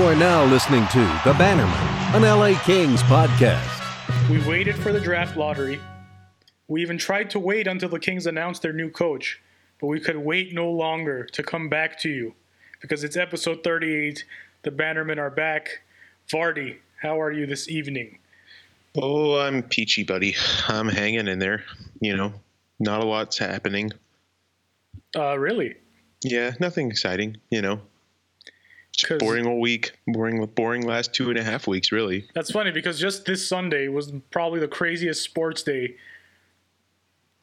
You are now listening to The Bannerman, an LA Kings podcast. We waited for the draft lottery. We even tried to wait until the Kings announced their new coach, but we could wait no longer to come back to you because it's episode 38. The Bannermen are back. Vardy, how are you this evening? Oh, I'm peachy, buddy. I'm hanging in there. You know, not a lot's happening. Uh, really? Yeah, nothing exciting. You know, just 'Cause- boring all week. Boring, boring last two and a half weeks. Really. That's funny because just this Sunday was probably the craziest sports day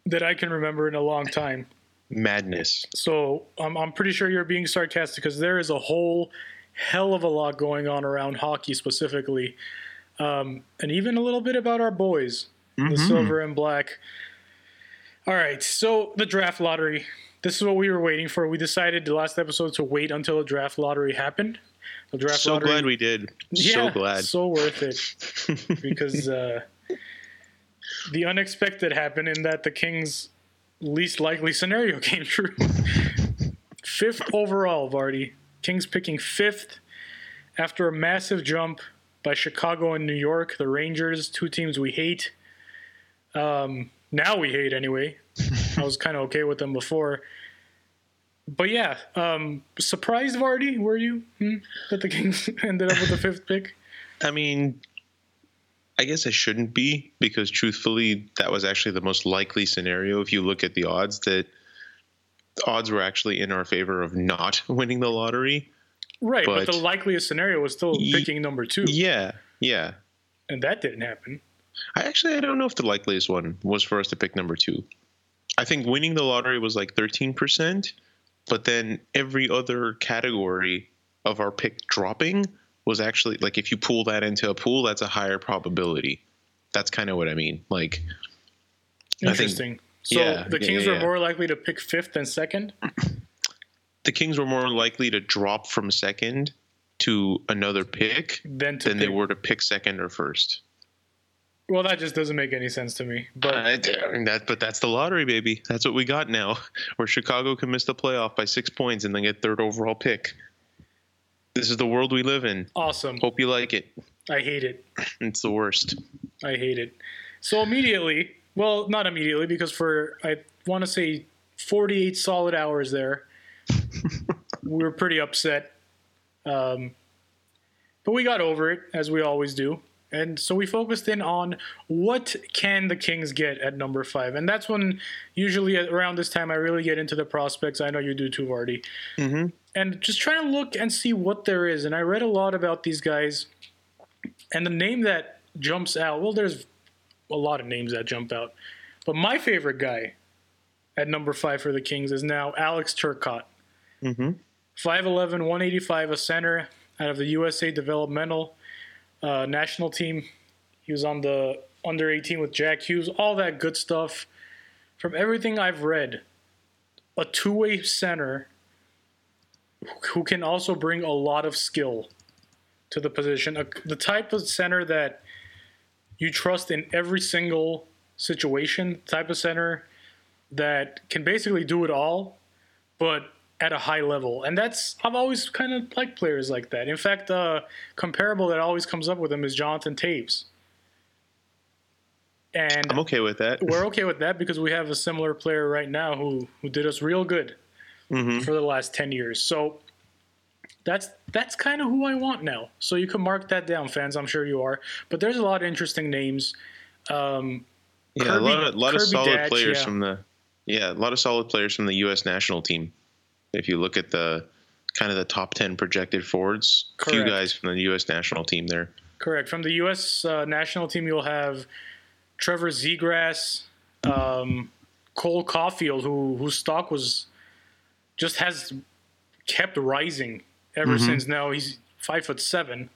that I can remember in a long time. Madness. So um, I'm pretty sure you're being sarcastic because there is a whole hell of a lot going on around hockey specifically, um, and even a little bit about our boys, the silver and black. All right, so the draft lottery. This is what we were waiting for. We decided the last episode to wait until the draft lottery happened. The draft So lottery. glad we did. so glad. So worth it because uh, the unexpected happened in that the Kings' least likely scenario came true. fifth overall, Vardy. Kings picking fifth after a massive jump by Chicago and New York, the Rangers, two teams we hate. Um, now we hate anyway. I was kind of okay with them before. But yeah, um, surprised Vardy, were you? Hmm? That the Kings ended up with the fifth pick? I mean, I guess I shouldn't be because truthfully, that was actually the most likely scenario. If you look at the odds, that the odds were actually in our favor of not winning the lottery. Right, but, But- the likeliest scenario was still picking number two, Yeah, yeah. and that didn't happen. I actually I don't know if the likeliest one was for us to pick number two. I think winning the lottery was like thirteen percent, but then every other category of our pick dropping was actually like if you pull that into a pool, that's a higher probability. That's kind of what I mean. Like I think- Interesting. so yeah, the Kings yeah, were more likely to pick fifth than second. the Kings were more likely to drop from second to another pick Than to than they were to pick second or first. Well, that just doesn't make any sense to me. But I- that, but that's the lottery, baby. That's what we got now. Where Chicago can miss the playoff by six points and then get third overall pick. This is the world we live in. awesome. Hope you like it. I hate it. It's the worst. I hate it. So immediately, well, not immediately, because for I want to say 48 solid hours there, we were pretty upset. Um, but we got over it as we always do, and so we focused in on what can the Kings get at number five, and that's when usually around this time I really get into the prospects. I know you do too, Vardy, Mm-hmm. and just trying to look and see what there is. And I read a lot about these guys, and the name that jumps out. Well, there's a lot of names that jump out, but my favorite guy at number five for the Kings is now Alex Turcotte. Mm-hmm. 5'11", 185, a center out of the USA developmental uh, national team. He was on the under 18 with Jack Hughes, all that good stuff. From everything I've read, a two way center who can also bring a lot of skill to the position. The type of center that you trust in every single situation, type of center that can basically do it all, but at a high level. And that's I've always kind of liked players like that. In fact, uh, comparable that always comes up with him is Jonathan Toews. And I'm okay with that. we're okay with that because we have a similar player right now who who did us real good Mhm. for the last 10 years. So that's that's kind of who I want now. So you can mark that down, fans. I'm sure you are. But there's a lot of interesting names. Um, Yeah, a lot of, lot of solid Dach, players yeah. from the yeah, a lot of solid players from the U.S. national team. If you look at the kind of the top ten projected forwards, a few guys from the U.S. national team there. Correct. From the U.S. Uh, national team, you'll have Trevor Zegras, um, Cole Caufield, who whose stock was just has kept rising ever since. Now he's five foot seven.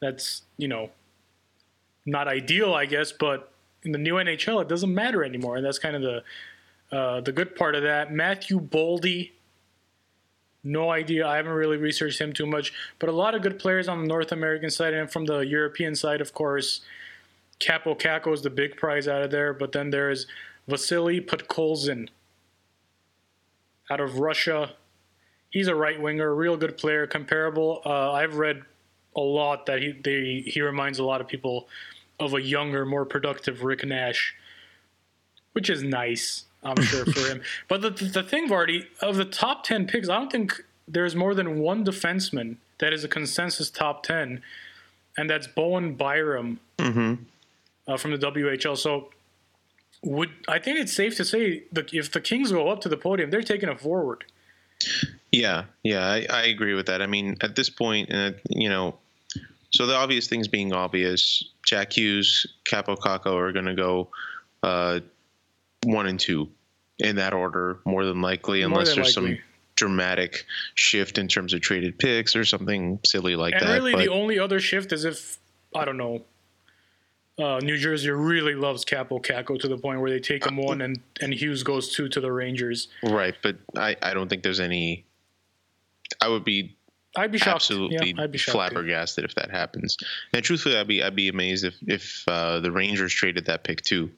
That's you know not ideal, I guess, but in the new NHL, it doesn't matter anymore, and that's kind of the uh, the good part of that. Matthew Boldy. No idea. I haven't really researched him too much, but a lot of good players on the North American side and from the European side, of course. Kaapo Kakko is the big prize out of there, but then there's Vasily Podkolzin out of Russia. He's a right winger, a real good player, comparable. Uh, I've read a lot that he they he reminds a lot of people of a younger, more productive Rick Nash, which is nice. I'm sure for him. But the the thing, Vardy, of the top ten picks, I don't think there's more than one defenseman that is a consensus top ten, and that's Bowen Byram uh, from the WHL. So would I think it's safe to say that if the Kings go up to the podium, they're taking a forward. Yeah, yeah, I, I agree with that. I mean, at this point, uh, you know, so the obvious things being obvious, Jack Hughes, Kaapo Kakko are going to go uh, one and two in that order, more than likely, More unless than there's likely. some dramatic shift in terms of traded picks or something silly like And that. really, but- the only other shift is if I don't know. Uh, New Jersey really loves Kaapo Kakko to the point where they take him one and, and Hughes goes two to the Rangers. right, but I, I don't think there's any. I would be I'd be shocked. absolutely yeah, I'd be shocked. too. flabbergasted if that happens. And truthfully, I'd be I'd be amazed if if uh, the Rangers traded that pick too.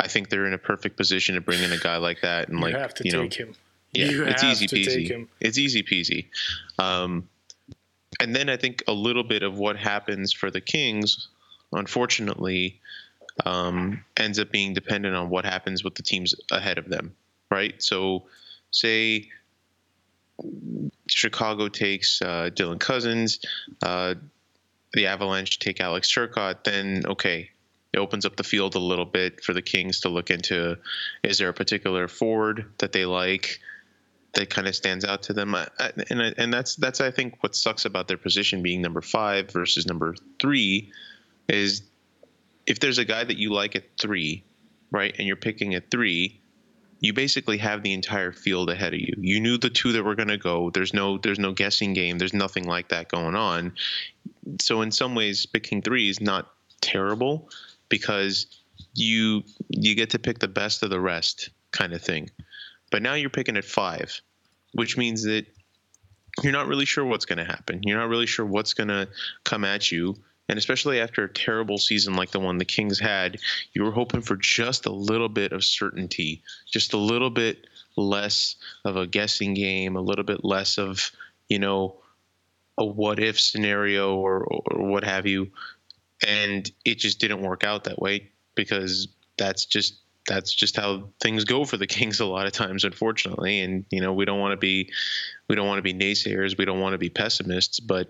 I think they're in a perfect position to bring in a guy like that and You like have to you know take him. yeah, you it's have easy to take peasy. him. It's easy peasy. Um, and then I think a little bit of what happens for the Kings, unfortunately, um, ends up being dependent on what happens with the teams ahead of them, right? So, say Chicago takes uh, Dylan Cozens, uh, the Avalanche take Alex Turcotte, then okay, it opens up the field a little bit for the Kings to look into is there a particular forward that they like that kind of stands out to them? And and that's that's I think what sucks about their position being number 5 versus number 3 is if there's a guy that you like at 3 right and you're picking at 3 you basically have the entire field ahead of you. You knew the two that were going to go. There's no there's no guessing game. There's nothing like that going on. So in some ways picking 3 is not terrible because you you get to pick the best of the rest kind of thing. But now you're picking at five, which means that you're not really sure what's going to happen. You're not really sure what's going to come at you. And especially after a terrible season like the one the Kings had, you were hoping for just a little bit of certainty, just a little bit less of a guessing game, a little bit less of, you know, a what if scenario or, or what have you and it just didn't work out that way because that's just that's just how things go for the Kings a lot of times, unfortunately. And you know, we don't want to be we don't want to be naysayers, we don't want to be pessimists, but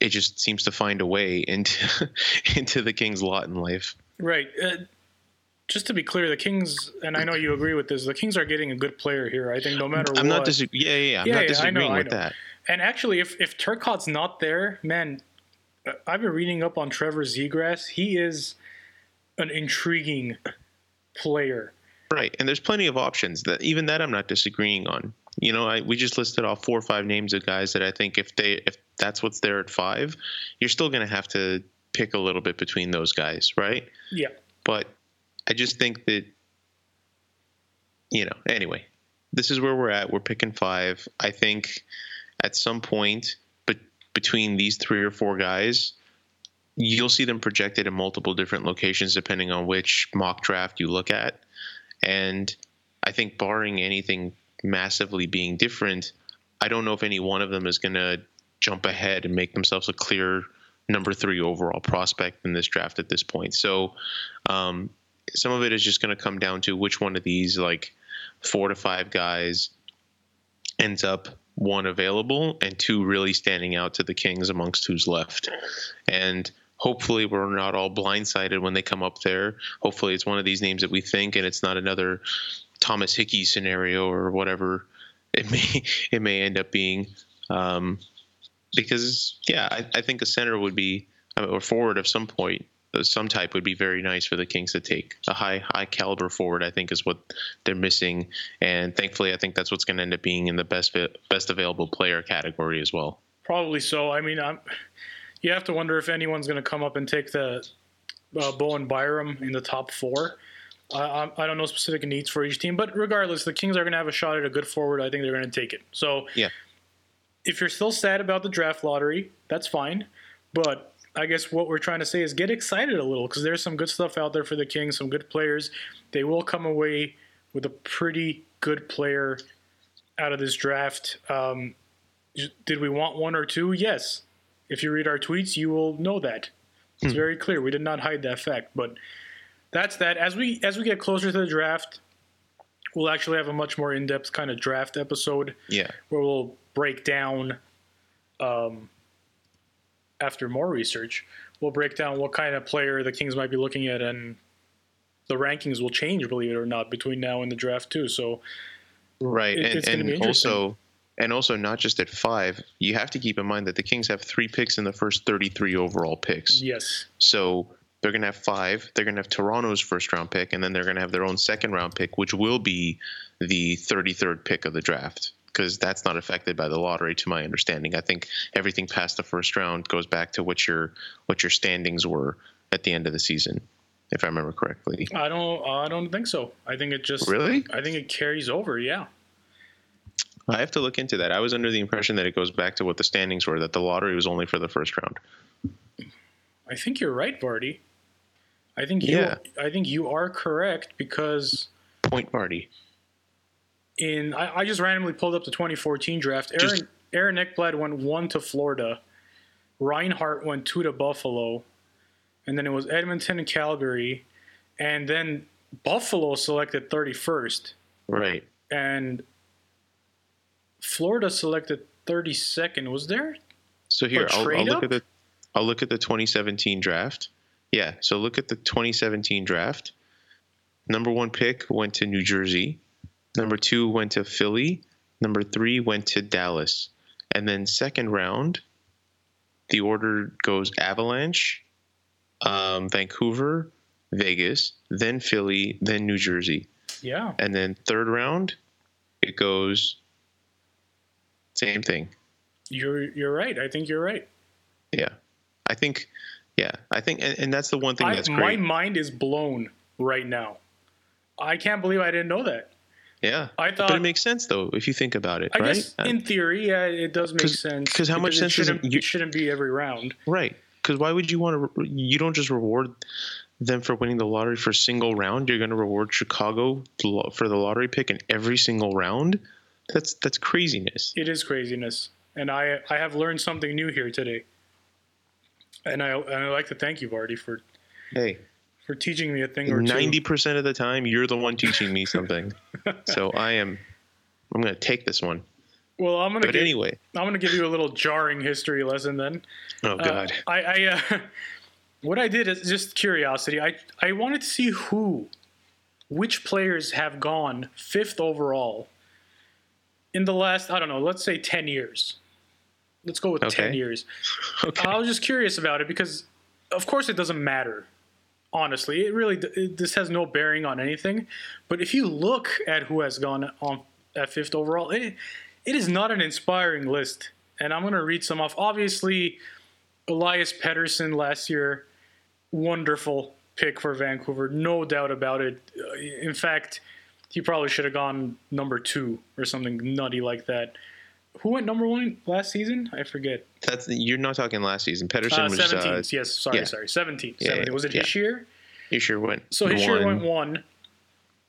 it just seems to find a way into into the Kings' lot in life. Right. Uh, just to be clear, the Kings, and I know you agree with this, the Kings are getting a good player here. I think no matter what. I'm what. not disagreeing. Yeah, yeah, yeah. I'm Yeah, not yeah, I know, disagreeing I know. that. And actually, if if Turcotte's not there, man, I've been reading up on Trevor Zegras. He is an intriguing player. Right, and there's plenty of options that even that I'm not disagreeing on. You know, I, we just listed off four or five names of guys that I think if they if that's what's there at five, you're still going to have to pick a little bit between those guys, right? Yeah. But I just think that you know, anyway, this is where we're at. We're picking five. I think at some point, between these three or four guys, you'll see them projected in multiple different locations depending on which mock draft you look at. And I think, barring anything massively being different, I don't know if any one of them is going to jump ahead and make themselves a clear number three overall prospect in this draft at this point. So, um, some of it is just going to come down to which one of these, like four to five guys, ends up one available and two really standing out to the Kings amongst who's left. And hopefully we're not all blindsided when they come up there. Hopefully it's one of these names that we think and it's not another Thomas Hickey scenario or whatever it may it may end up being. Um, because yeah, I, I think a center would be or forward of some point some type would be very nice for the Kings to take. A high high caliber forward, I think, is what they're missing, and thankfully, I think that's what's going to end up being in the best best available player category as well. Probably so. I mean, I'm, you have to wonder if anyone's going to come up and take the uh, Bowen Byram in the top four. I, I, I don't know specific needs for each team, but regardless, the Kings are going to have a shot at a good forward. I think they're going to take it. So, Yeah. if you're still sad about the draft lottery, that's fine. But I guess what we're trying to say is get excited a little because there's some good stuff out there for the Kings, some good players. They will come away with a pretty good player out of this draft. Um, did we want one or two? Yes. If you read our tweets, you will know that. It's very clear. We did not hide that fact. But that's that. As we as we get closer to the draft, we'll actually have a much more in depth kind of draft episode Yeah. where we'll break down um, after more research we'll break down what kind of player the kings might be looking at and the rankings will change believe it or not between now and the draft too so Right. It- and it's gonna be and also and also not just at five, you have to keep in mind that the Kings have three picks in the first 33 overall picks. yes So they're going to have five. They're going to have Toronto's first round pick, and then they're going to have their own second round pick, which will be the 33rd pick of the draft because that's not affected by the lottery, to my understanding. I think everything past the first round goes back to what your what your standings were at the end of the season, if I remember correctly. i don't i don't think so i think it just Really? i think it carries over yeah I have to look into that. I was under the impression that it goes back to what the standings were, that the lottery was only for the first round. i think you're right Vardy. i think you Yeah. i think you are correct because Point party. In I, I just randomly pulled up the 2014 draft. Aaron Just- Aaron Ekblad went one to Florida. Reinhart went two to Buffalo, and then it was Edmonton and Calgary, and then Buffalo selected 31st, Right. and Florida selected 32nd. Was there? So here, I'll, I'll look at the I'll look at the 2017 draft. Yeah, so look at the 2017 draft. Number one pick went to New Jersey. Number two went to Philly. Number three went to Dallas. And then second round, the order goes Avalanche, um, Vancouver, Vegas, then Philly, then New Jersey. Yeah. And then third round, it goes same thing. You're you're right. I think you're right. Yeah, I think. Yeah, I think, and, and that's the one thing I, that's my mind is blown right now. I can't believe I didn't know that. Yeah, I but thought it makes sense though if you think about it, I right? guess Uh, in theory, yeah, it does make sense. Cause how much because sense it- shouldn't, you- it shouldn't be every round. right? Because why would you want to? You don't just reward them for winning the lottery for a single round. You're going to reward Chicago for the lottery pick in every single round. That's that's craziness. It is craziness, and I I have learned something new here today. And I and I like to thank you, Vardy, for Hey, for teaching me a thing or two. ninety percent of the time you're the one teaching me something. so I am. I'm going to take this one. Well, I'm gonna But give, anyway, I'm gonna give you a little jarring history lesson then. oh Uh, god, I, I uh, what I did is just curiosity. I I wanted to see who, which players have gone fifth overall in the last I don't know, let's say ten years. Let's go with ten Okay. years. okay, I was just curious about it because, of course, it doesn't matter. Honestly, it really it, this has no bearing on anything. But if you look at who has gone on at fifth overall, it it is not an inspiring list. And I'm going to read some off. Obviously, Elias Pettersson last year, wonderful pick for Vancouver, no doubt about it. Uh, In fact, he probably should have gone number two or something nutty like that. Who went number one last season? I forget. that's you're not talking last season. Pettersson Uh, was 17. uh, yes, sorry, yeah. sorry. 17. Yeah, 17. yeah, Was it yeah. You sure went. So Hischier one. went one.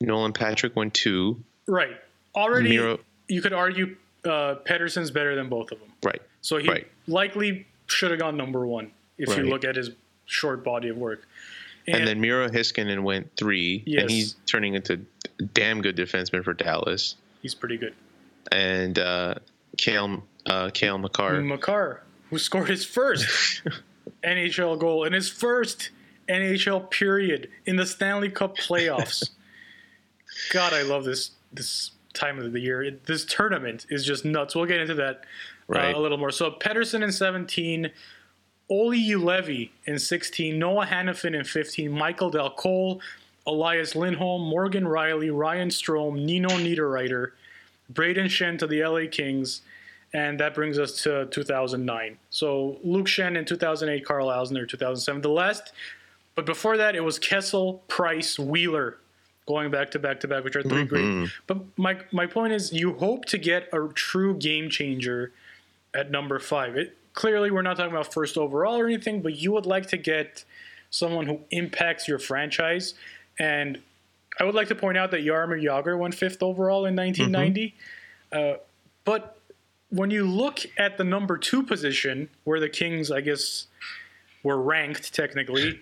Nolan Patrick went two. Right. Already, Miro- you could argue uh, Pettersson's better than both of them. Right. So he Right. likely should have gone number one if you look at his short body of work. And, then Miro Heiskanen went three, Yes. and he's turning into a damn good defenseman for Dallas. he's pretty good. And uh, Cale uh, Cale McCarr, Makar, who scored his first NHL goal in his first NHL period in the Stanley Cup playoffs. God, I love this this time of the year. It, this tournament is just nuts. We'll get into that Right. uh, a little more. So Pettersson in 17, Olli Juolevi in 16, Noah Hanifin in 15, Michael Dal Colle, Elias Lindholm, Morgan Rielly, Ryan Strome, Nino Niederreiter, Brayden Schenn to the LA Kings, and that brings us to 2009. So Luke Schenn in 2008, Karl Alzner 2007. The last, but before that, it was Kessel, Price, Wheeler, going back to back to back, which are 3 great. Mm-hmm. But my my point is, you hope to get a true game changer at number five. It clearly we're not talking about first overall or anything, but you would like to get someone who impacts your franchise. And I would like to point out that Jaromir Jagr went fifth overall in 1990. Uh, but when you look at the number two position, where the Kings, I guess, were ranked technically,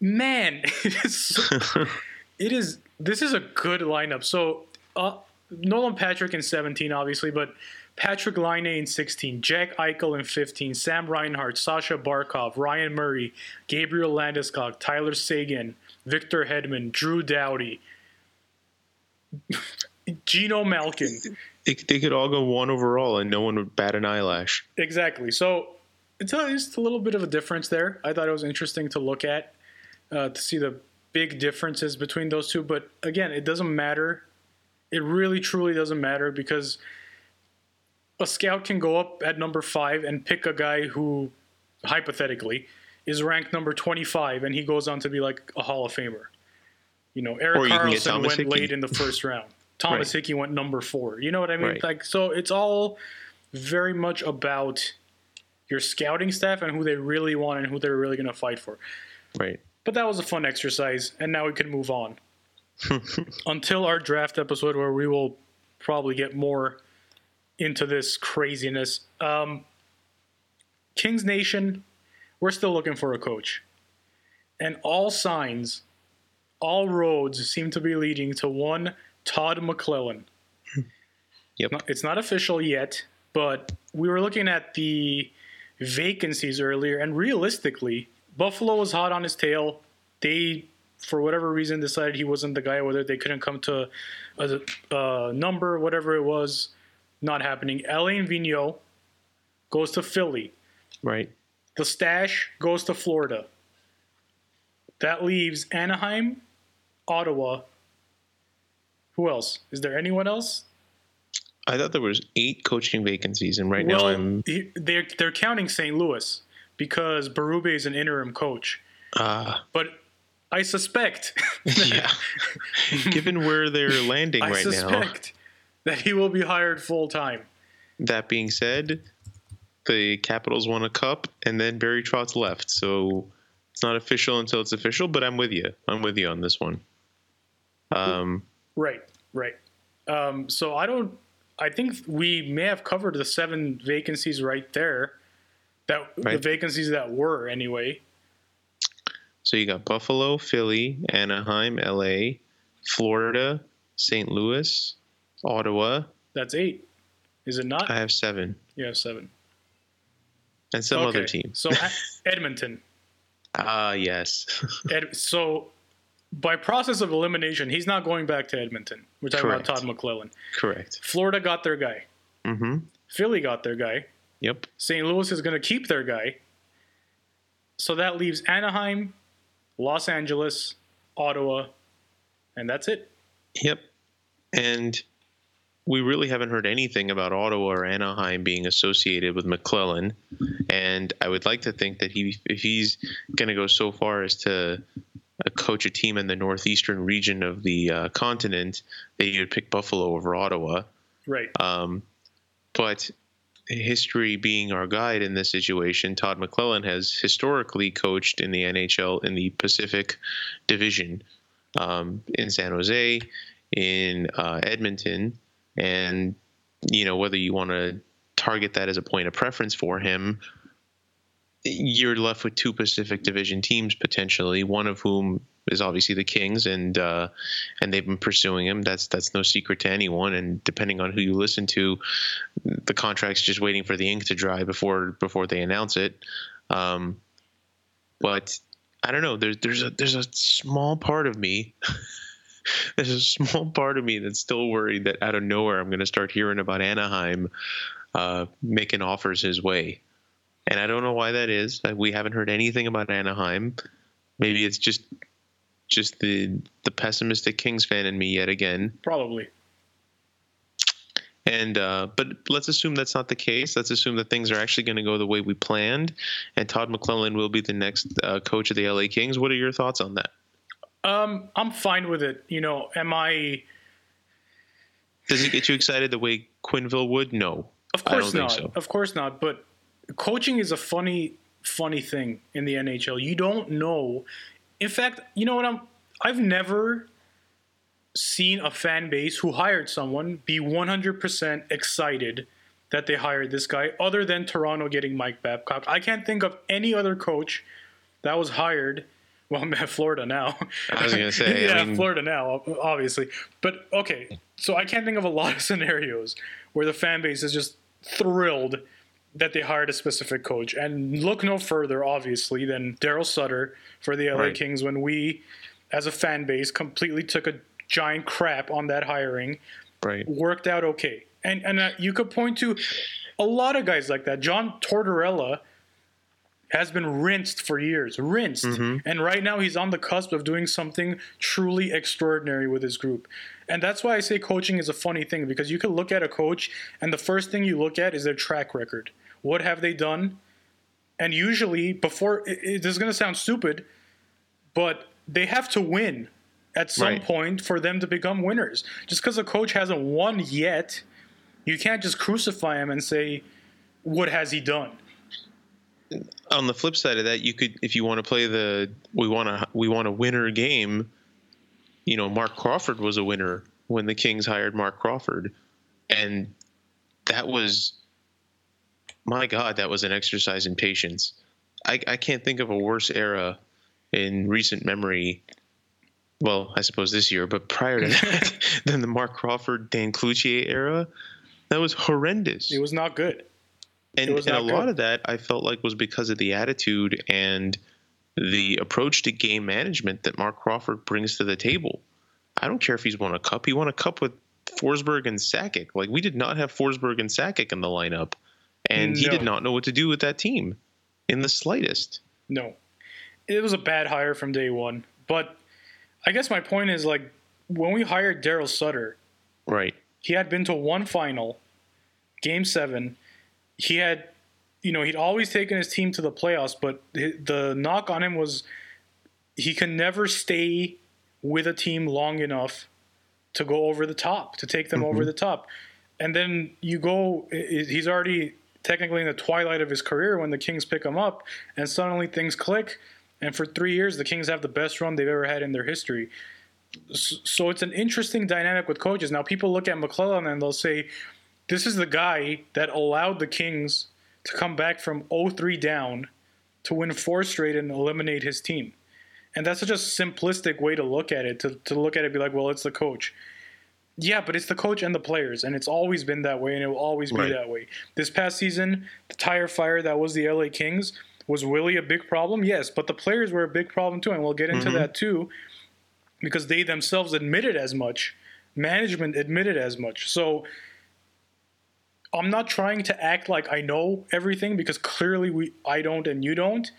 man, it is, it is. This is a good lineup. So uh, Nolan Patrick in 17, obviously, but Patrik Laine in 16, Jack Eichel in 15, Sam Reinhart, Sasha Barkov, Ryan Murray, Gabriel Landeskog, Tyler Seguin, Victor Hedman, Drew Doughty, Geno Malkin. They, they could all go one overall and no one would bat an eyelash. Exactly. So it's a, it's a little bit of a difference there. I thought it was interesting to look at uh, to see the big differences between those two. But again, it doesn't matter. It really, truly doesn't matter because a scout can go up at number five and pick a guy who, hypothetically, is ranked number 25 and he goes on to be like a Hall of Famer. You know, Erik Or Karlsson went Hickey. late in the first round. Thomas Right. Hickey went number four. You know what I mean? Right. Like, so it's all very much about your scouting staff and who they really want and who they're really going to fight for. Right. But that was a fun exercise, and now we can move on until our draft episode, where we will probably get more into this craziness. Um, Kings Nation, we're still looking for a coach, and all signs, all roads seem to be leading to one Todd McLellan. Yep. It's not official yet, but we were looking at the vacancies earlier, and realistically, Buffalo was hot on his tail. They, for whatever reason, decided he wasn't the guy, whether they couldn't come to a, a number, whatever it was, not happening. Alain Vigneault goes to Philly. Right. The stash goes to Florida. That leaves Anaheim, Ottawa. Who else? Is there anyone else? I thought there was eight coaching vacancies, and right now I'm they're they're counting St. Louis because Berube is an interim coach. ah But I suspect, yeah. Given where they're landing I right now, suspect that he will be hired full time. that being said, the Capitals won a cup, and then Barry Trotz left, so it's not official until it's official. But I'm with you. I'm with you on this one. Um, Right, right. Um, so I don't. I think we may have covered the seven vacancies right there. That the vacancies that were anyway. so you got Buffalo, Philly, Anaheim, L.A., Florida, St. Louis, Ottawa. That's eight. Is it not? I have seven, you have seven. And some other Okay, teams. So Edmonton. Ah, yes. Ed, so by process of elimination, he's not going back to Edmonton. We're talking about Todd McLellan. Correct. Florida got their guy. Mm-hmm. Philly got their guy. Yep. St. Louis is going to keep their guy. So that leaves Anaheim, Los Angeles, Ottawa, and that's it. Yep. And we really haven't heard anything about Ottawa or Anaheim being associated with McLellan. And I would like to think that he, if he's going to go so far as to uh, coach a team in the northeastern region of the uh, continent, that he would pick Buffalo over Ottawa. Right. Um, but history being our guide in this situation, Todd McLellan has historically coached in the NHL in the Pacific Division um, in San Jose, in uh, Edmonton, and you know whether you want to target that as a point of preference for him. You're left with two Pacific Division teams potentially, one of whom is obviously the Kings, and uh, and they've been pursuing him. That's that's no secret to anyone. And depending on who you listen to, the contract's just waiting for the ink to dry before before they announce it. Um, but I don't know. There's there's a there's a small part of me. there's a small part of me that's still worried that out of nowhere I'm going to start hearing about Anaheim uh, making offers his way, and I don't know why that is. Uh, We haven't heard anything about Anaheim. Maybe it's just just the the pessimistic Kings fan in me yet again. Probably. And uh, but let's assume that's not the case. Let's assume that things are actually going to go the way we planned, and Todd McLellan will be the next uh, coach of the LA Kings. What are your thoughts on that? Um, I'm fine with it. You know, am I? Does it get you excited the way Quenneville would? No, Of course not. so. Of course not. But coaching is a funny, funny thing in the NHL. You don't know. In fact, you know what? I'm. I've never seen a fan base who hired someone be 100% excited that they hired this guy, other than Toronto getting Mike Babcock. I can't think of any other coach that was hired. Well, I'm at Florida now. I was gonna say, yeah, I mean, Florida now, obviously. But okay, so I can't think of a lot of scenarios where the fan base is just thrilled that they hired a specific coach. And look no further, obviously, than Daryl Sutter for the LA Right. Kings when we, as a fan base, completely took a giant crap on that hiring. right. Worked out okay. And and uh, you could point to a lot of guys like that. John Tortorella has been rinsed for years, rinsed. Mm-hmm. And right now he's on the cusp of doing something truly extraordinary with his group. And that's why I say coaching is a funny thing because you can look at a coach and the first thing you look at is their track record. What have they done? And usually, before it, it, this is going to sound stupid, but they have to win at some Right. point for them to become winners. Just because a coach hasn't won yet, you can't just crucify him and say, "What has he done?" On the flip side of that, you could, if you want to play the we want to we want a winner game. You know, Marc Crawford was a winner when the Kings hired Marc Crawford, and that was, my God, that was an exercise in patience. I, I can't think of a worse era in recent memory. Well, I suppose this year, but prior to that, than the Marc Crawford Dan Cloutier era, that was horrendous It was not good. And, and a lot of that I felt like was because of the attitude and the approach to game management that Marc Crawford brings to the table. I don't care if he's won a cup; he won a cup with Forsberg and Sakic. Like we did not have Forsberg and Sakic in the lineup, and he did not know what to do with that team in the slightest. No, it was a bad hire from day one. But I guess my point is like when we hired Daryl Sutter, Right. he had been to one final, game seven. He had, you know, he'd always taken his team to the playoffs, but the knock on him was he can never stay with a team long enough to go over the top, to take them over mm-hmm. the top. And then you go, he's already technically in the twilight of his career when the Kings pick him up, and suddenly things click. And for three years, the Kings have the best run they've ever had in their history. So it's an interesting dynamic with coaches. Now, people look at McLellan and they'll say, this is the guy that allowed the Kings to come back from 0-3 down to win four straight and eliminate his team. And that's such a simplistic way to look at it, to, to look at it be like, well, it's the coach. Yeah, but it's the coach and the players, and it's always been that way, and it will always be that way. This past season, the tire fire that was the LA Kings was Willie a big problem? Yes, but the players were a big problem too, and we'll get into mm-hmm. that too, because they themselves admitted as much. Management admitted as much. So I'm not trying to act like I know everything because clearly we I don't and you don't.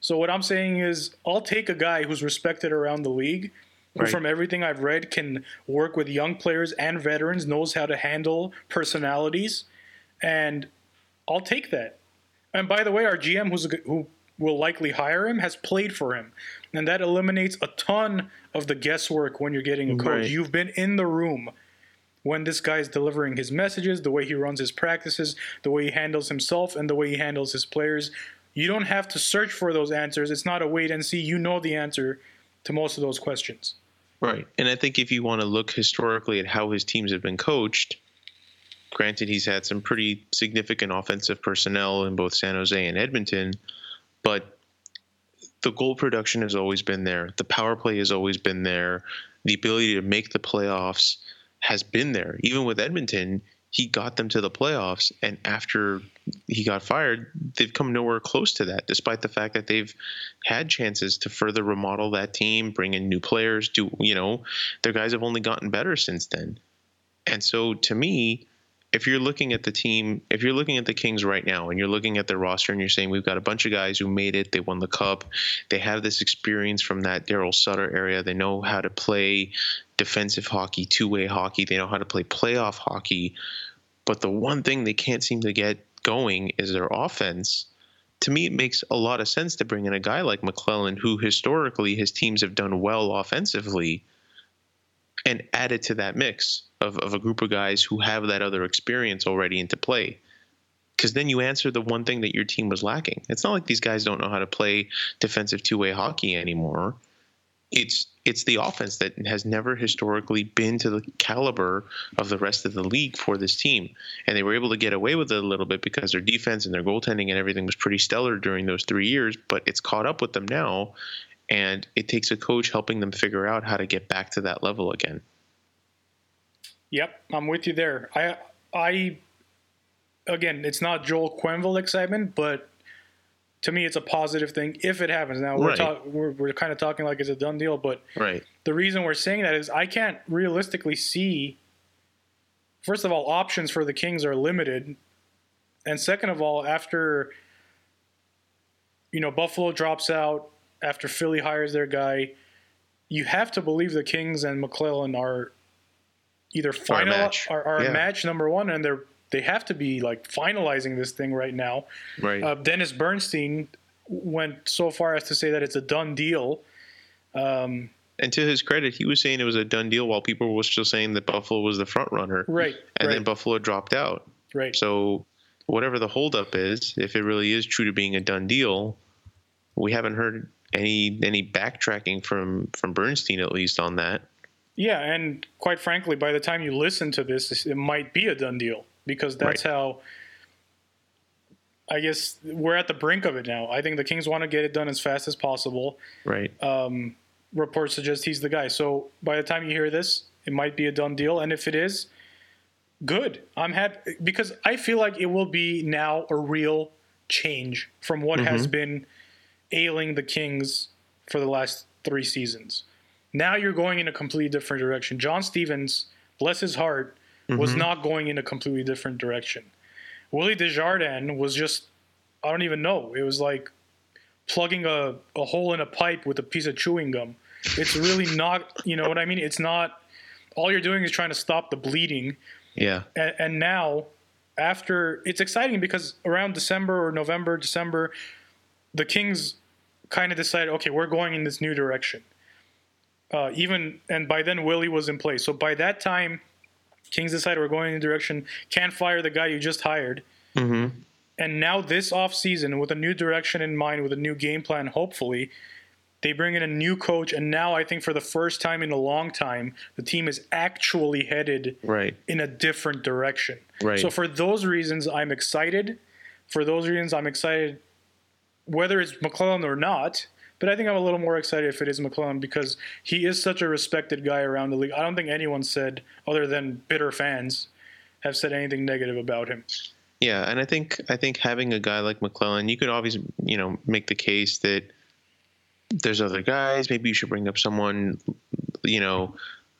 So what I'm saying is I'll take a guy who's respected around the league, who Right. from everything I've read can work with young players and veterans, knows how to handle personalities, and I'll take that. And by the way, our GM who's a, who will likely hire him has played for him, and that eliminates a ton of the guesswork when you're getting a coach. Right. You've been in the room when this guy is delivering his messages, the way he runs his practices, the way he handles himself, and the way he handles his players. You don't have to search for those answers. It's not a wait and see. You know the answer to most of those questions. Right. And I think if you want to look historically at how his teams have been coached, granted he's had some pretty significant offensive personnel in both San Jose and Edmonton, but the goal production has always been there. The power play has always been there. The ability to make the playoffs has been there. Even with Edmonton, he got them to the playoffs and after he got fired, they've come nowhere close to that despite the fact that they've had chances to further remodel that team, bring in new players, do you know, their guys have only gotten better since then. And so to me, if you're looking at the team, if you're looking at the Kings right now and you're looking at their roster and you're saying we've got a bunch of guys who made it, they won the cup, they have this experience from that Daryl Sutter area, they know how to play defensive hockey, two-way hockey, they know how to play playoff hockey, but the one thing they can't seem to get going is their offense. To me, it makes a lot of sense to bring in a guy like McLellan, who historically his teams have done well offensively, and add it to that mix of, of a group of guys who have that other experience already into play. Because then you answer the one thing that your team was lacking. It's not like these guys don't know how to play defensive two way hockey anymore. It's it's the offense that has never historically been to the caliber of the rest of the league for this team. And they were able to get away with it a little bit because their defense and their goaltending and everything was pretty stellar during those three years, but it's caught up with them now. And it takes a coach helping them figure out how to get back to that level again. Yep, I'm with you there. I, I, again, it's not Joel Quenneville excitement, but to me, it's a positive thing if it happens. Now we're Right. talk, we're, we're kind of talking like it's a done deal, but Right. the reason we're saying that is I can't realistically see. First of all, options for the Kings are limited, and second of all, after you know Buffalo drops out, after Philly hires their guy, you have to believe the Kings and McLellan are either final match. are, are Yeah. a match number one, and they're they have to be like finalizing this thing right now. Right. Uh, Dennis Bernstein went so far as to say that it's a done deal. Um, and to his credit, he was saying it was a done deal while people were still saying that Buffalo was the front runner. right. And right. then Buffalo dropped out. right. So whatever the holdup is, if it really is true to being a done deal, we haven't heard any any backtracking from from Bernstein at least on that. Yeah, and quite frankly, by the time you listen to this, it might be a done deal because that's Right. how. I guess we're at the brink of it now. I think the Kings want to get it done as fast as possible. Right. Um, reports suggest he's the guy. So by the time you hear this, it might be a done deal. And if it is, good. I'm happy because I feel like it will be now a real change from what has been ailing the Kings for the last three seasons. Now you're going in a completely different direction. John Stevens, bless his heart, was mm-hmm. not going in a completely different direction. Willie Desjardins was just, I don't even know. It was like plugging a, a hole in a pipe with a piece of chewing gum. It's really not, you know what I mean? It's not, all you're doing is trying to stop the bleeding. Yeah. And, and now, after, it's exciting because around December or November, December, the Kings kind of decided, okay, we're going in this new direction. Uh, even, and by then Willie was in place. So by that time, Kings decided we're going in the direction, can't fire the guy you just hired. Mm-hmm. And now this offseason, with a new direction in mind, with a new game plan, hopefully, they bring in a new coach. And now I think for the first time in a long time, the team is actually headed Right. in a different direction. Right. So for those reasons, I'm excited. For those reasons, I'm excited whether it's McLellan or not. But I think I'm a little more excited if it is McLellan because he is such a respected guy around the league. I don't think anyone said, other than bitter fans, have said anything negative about him. Yeah, and I think I think having a guy like McLellan, you could always you know make the case that there's other guys. Maybe you should bring up someone, you know,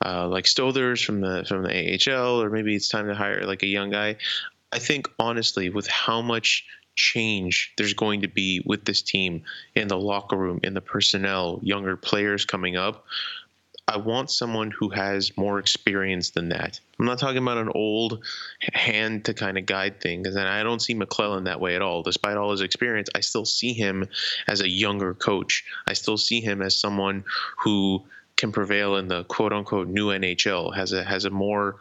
uh, like Stothers from the from the AHL, or maybe it's time to hire like a young guy. I think honestly, with how much change there's going to be with this team in the locker room, in the personnel, younger players coming up. I want someone who has more experience than that. I'm not talking about an old hand to kind of guide things, and I don't see McLellan that way at all. Despite all his experience, I still see him as a younger coach. I still see him as someone who can prevail in the quote unquote new NHL, has a has a more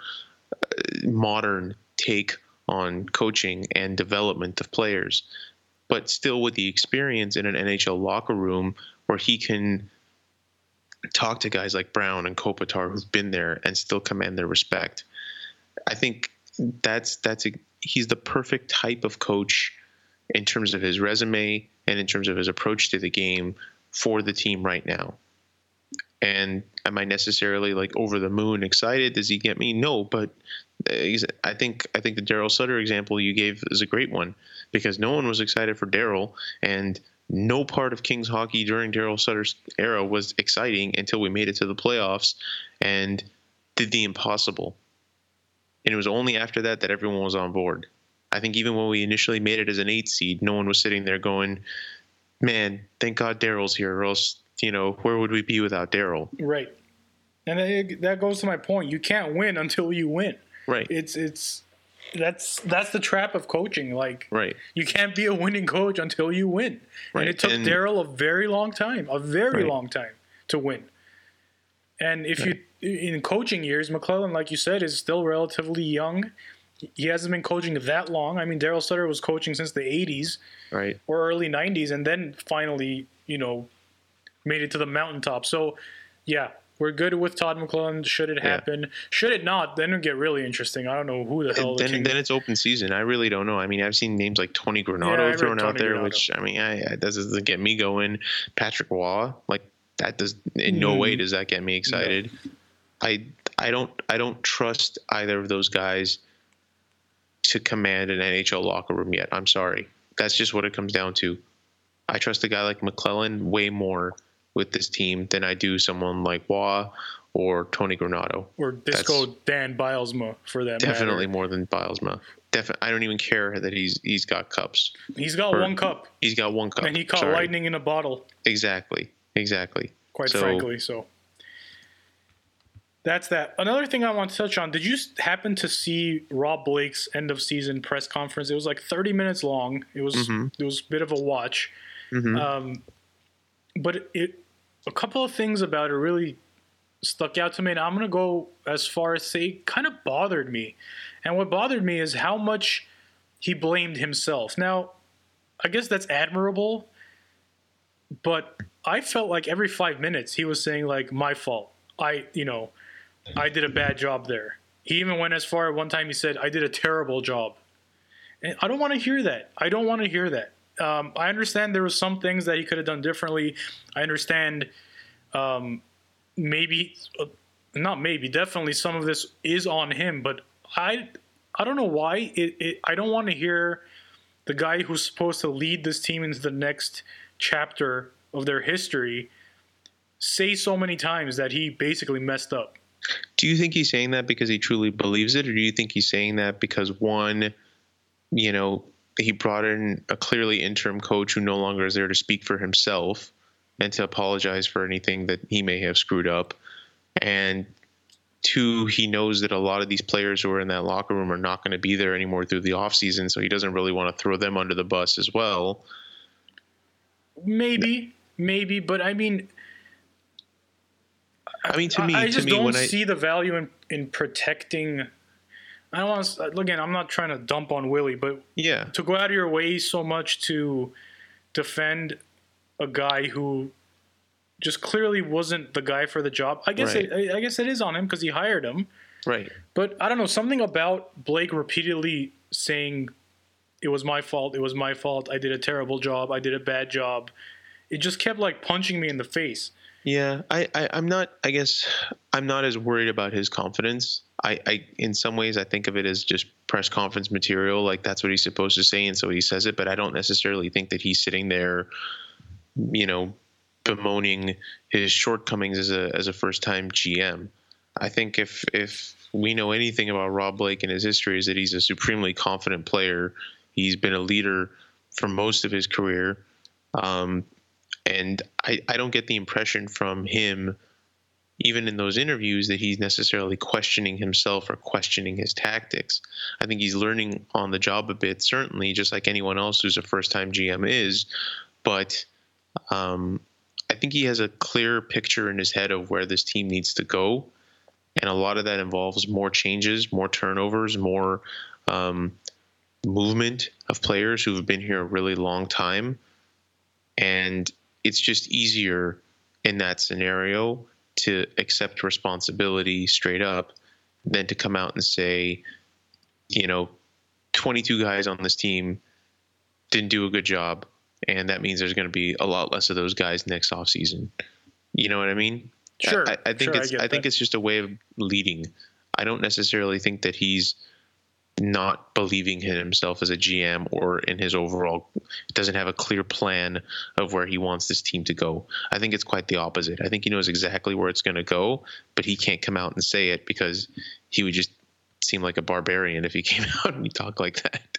uh, modern take on coaching and development of players, but still with the experience in an NHL locker room where he can talk to guys like Brown and Kopitar who've been there and still command their respect. I think that's that's a, he's the perfect type of coach in terms of his resume and in terms of his approach to the game for the team right now. And am I necessarily like over the moon excited? Does he get me? No, but uh, I think I think the Daryl Sutter example you gave is a great one because no one was excited for Daryl, and no part of Kings hockey during Daryl Sutter's era was exciting until we made it to the playoffs and did the impossible. And it was only after that that everyone was on board. I think even when we initially made it as an eight seed, no one was sitting there going, "Man, thank God Daryl's here, or else you know where would we be without Daryl?" Right. And that- that goes to my point. You can't win until you win. Right. It's it's that's that's the trap of coaching. Like right. you can't be a winning coach until you win. Right, And it took Daryl a very long time, a very Right. long time to win. And if you in coaching years, McLellan, like you said, is still relatively young. He hasn't been coaching that long. I mean, Daryl Sutter was coaching since the '80s Right. or early '90s, and then finally, you know, made it to the mountaintop. So Yeah, we're good with Todd McLellan. Should it Yeah. happen? Should it not? Then it get really interesting. I don't know who the hell. the then, then it's open season. I really don't know. I mean, I've seen names like Tony Granato Yeah, thrown out there, which I mean, I, I, that doesn't get me going. Patrick Waugh, like that does in no Mm. way does that get me excited. I I don't I don't trust either of those guys to command an NHL locker room yet. I'm sorry. That's just what it comes down to. I trust a guy like McLellan way more with this team than I do someone like Waugh or Tony Granato. or Disco Dan Bylsma for that Definitely matter. more than Bylsma. Definitely, I don't even care that he's he's got cups. He's got Or- one cup, He's got one cup. and he caught Sorry. lightning in a bottle. Exactly, exactly. Quite So- frankly, so that's that. Another thing I want to touch on: Did you happen to see Rob Blake's end of season press conference? It was like 30 minutes long. It was Mhm. it was a bit of a watch. Mhm. Um, but it a couple of things about it really stuck out to me, and I'm gonna go as far as say kind of bothered me. And what bothered me is how much he blamed himself. Now, I guess that's admirable, but I felt like every five minutes he was saying like my fault. I you know, I did a bad job there. He even went as far at one time he said I did a terrible job. And I don't want to hear that. I don't want to hear that. Um, I understand there were some things that he could have done differently. I understand um, maybe uh, not maybe definitely some of this is on him, but I I don't know why it, it I don't want to hear the guy who's supposed to lead this team into the next chapter of their history say so many times that he basically messed up. Do you think he's saying that because he truly believes it, or do you think he's saying that because one, you know, he brought in a clearly interim coach who no longer is there to speak for himself and to apologize for anything that he may have screwed up, and two, he knows that a lot of these players who are in that locker room are not going to be there anymore through the offseason, so he doesn't really want to throw them under the bus as well. Maybe, maybe, but I mean, I mean, to me, I, I to just me, don't when I see the value in in protecting. I don't want to uh, again. I'm not trying to dump on Willie, but yeah, to go out of your way so much to defend a guy who just clearly wasn't the guy for the job. I guess Right. it, I I guess it is on him because he hired him. right. But I don't know something about Blake repeatedly saying it was my fault. It was my fault. I did a terrible job. I did a bad job. It just kept like punching me in the face. Yeah, I, I I'm not. I guess I'm not as worried about his confidence. I, I in some ways I think of it as just press conference material. Like that's what he's supposed to say, and so he says it. But I don't necessarily think that he's sitting there, you know, bemoaning his shortcomings as a as a first time GM. I think if if we know anything about Rob Blake and his history is that he's a supremely confident player. He's been a leader for most of his career. Um, and I, I don't get the impression from him even in those interviews that he's necessarily questioning himself or questioning his tactics. I think he's learning on the job a bit certainly just like anyone else who's a first time gm is. But um, i think he has a clear picture in his head of where this team needs to go. And a lot of that involves more changes more turnovers more um, movement of players who've been here a really long time. And it's just easier in that scenario to accept responsibility straight up than to come out and say, you know, 22 guys on this team didn't do a good job, and that means there's going to be a lot less of those guys next offseason. You know what I mean? Sure, I, I think sure, I it's get I, think that. it's just a way of leading. I don't necessarily think that he's not believing in himself as a GM or in his overall doesn't have a clear plan of where he wants this team to go. I think it's quite the opposite. I think he knows exactly where it's going to go, but he can't come out and say it because he would just seem like a barbarian if he came out and he talked like that.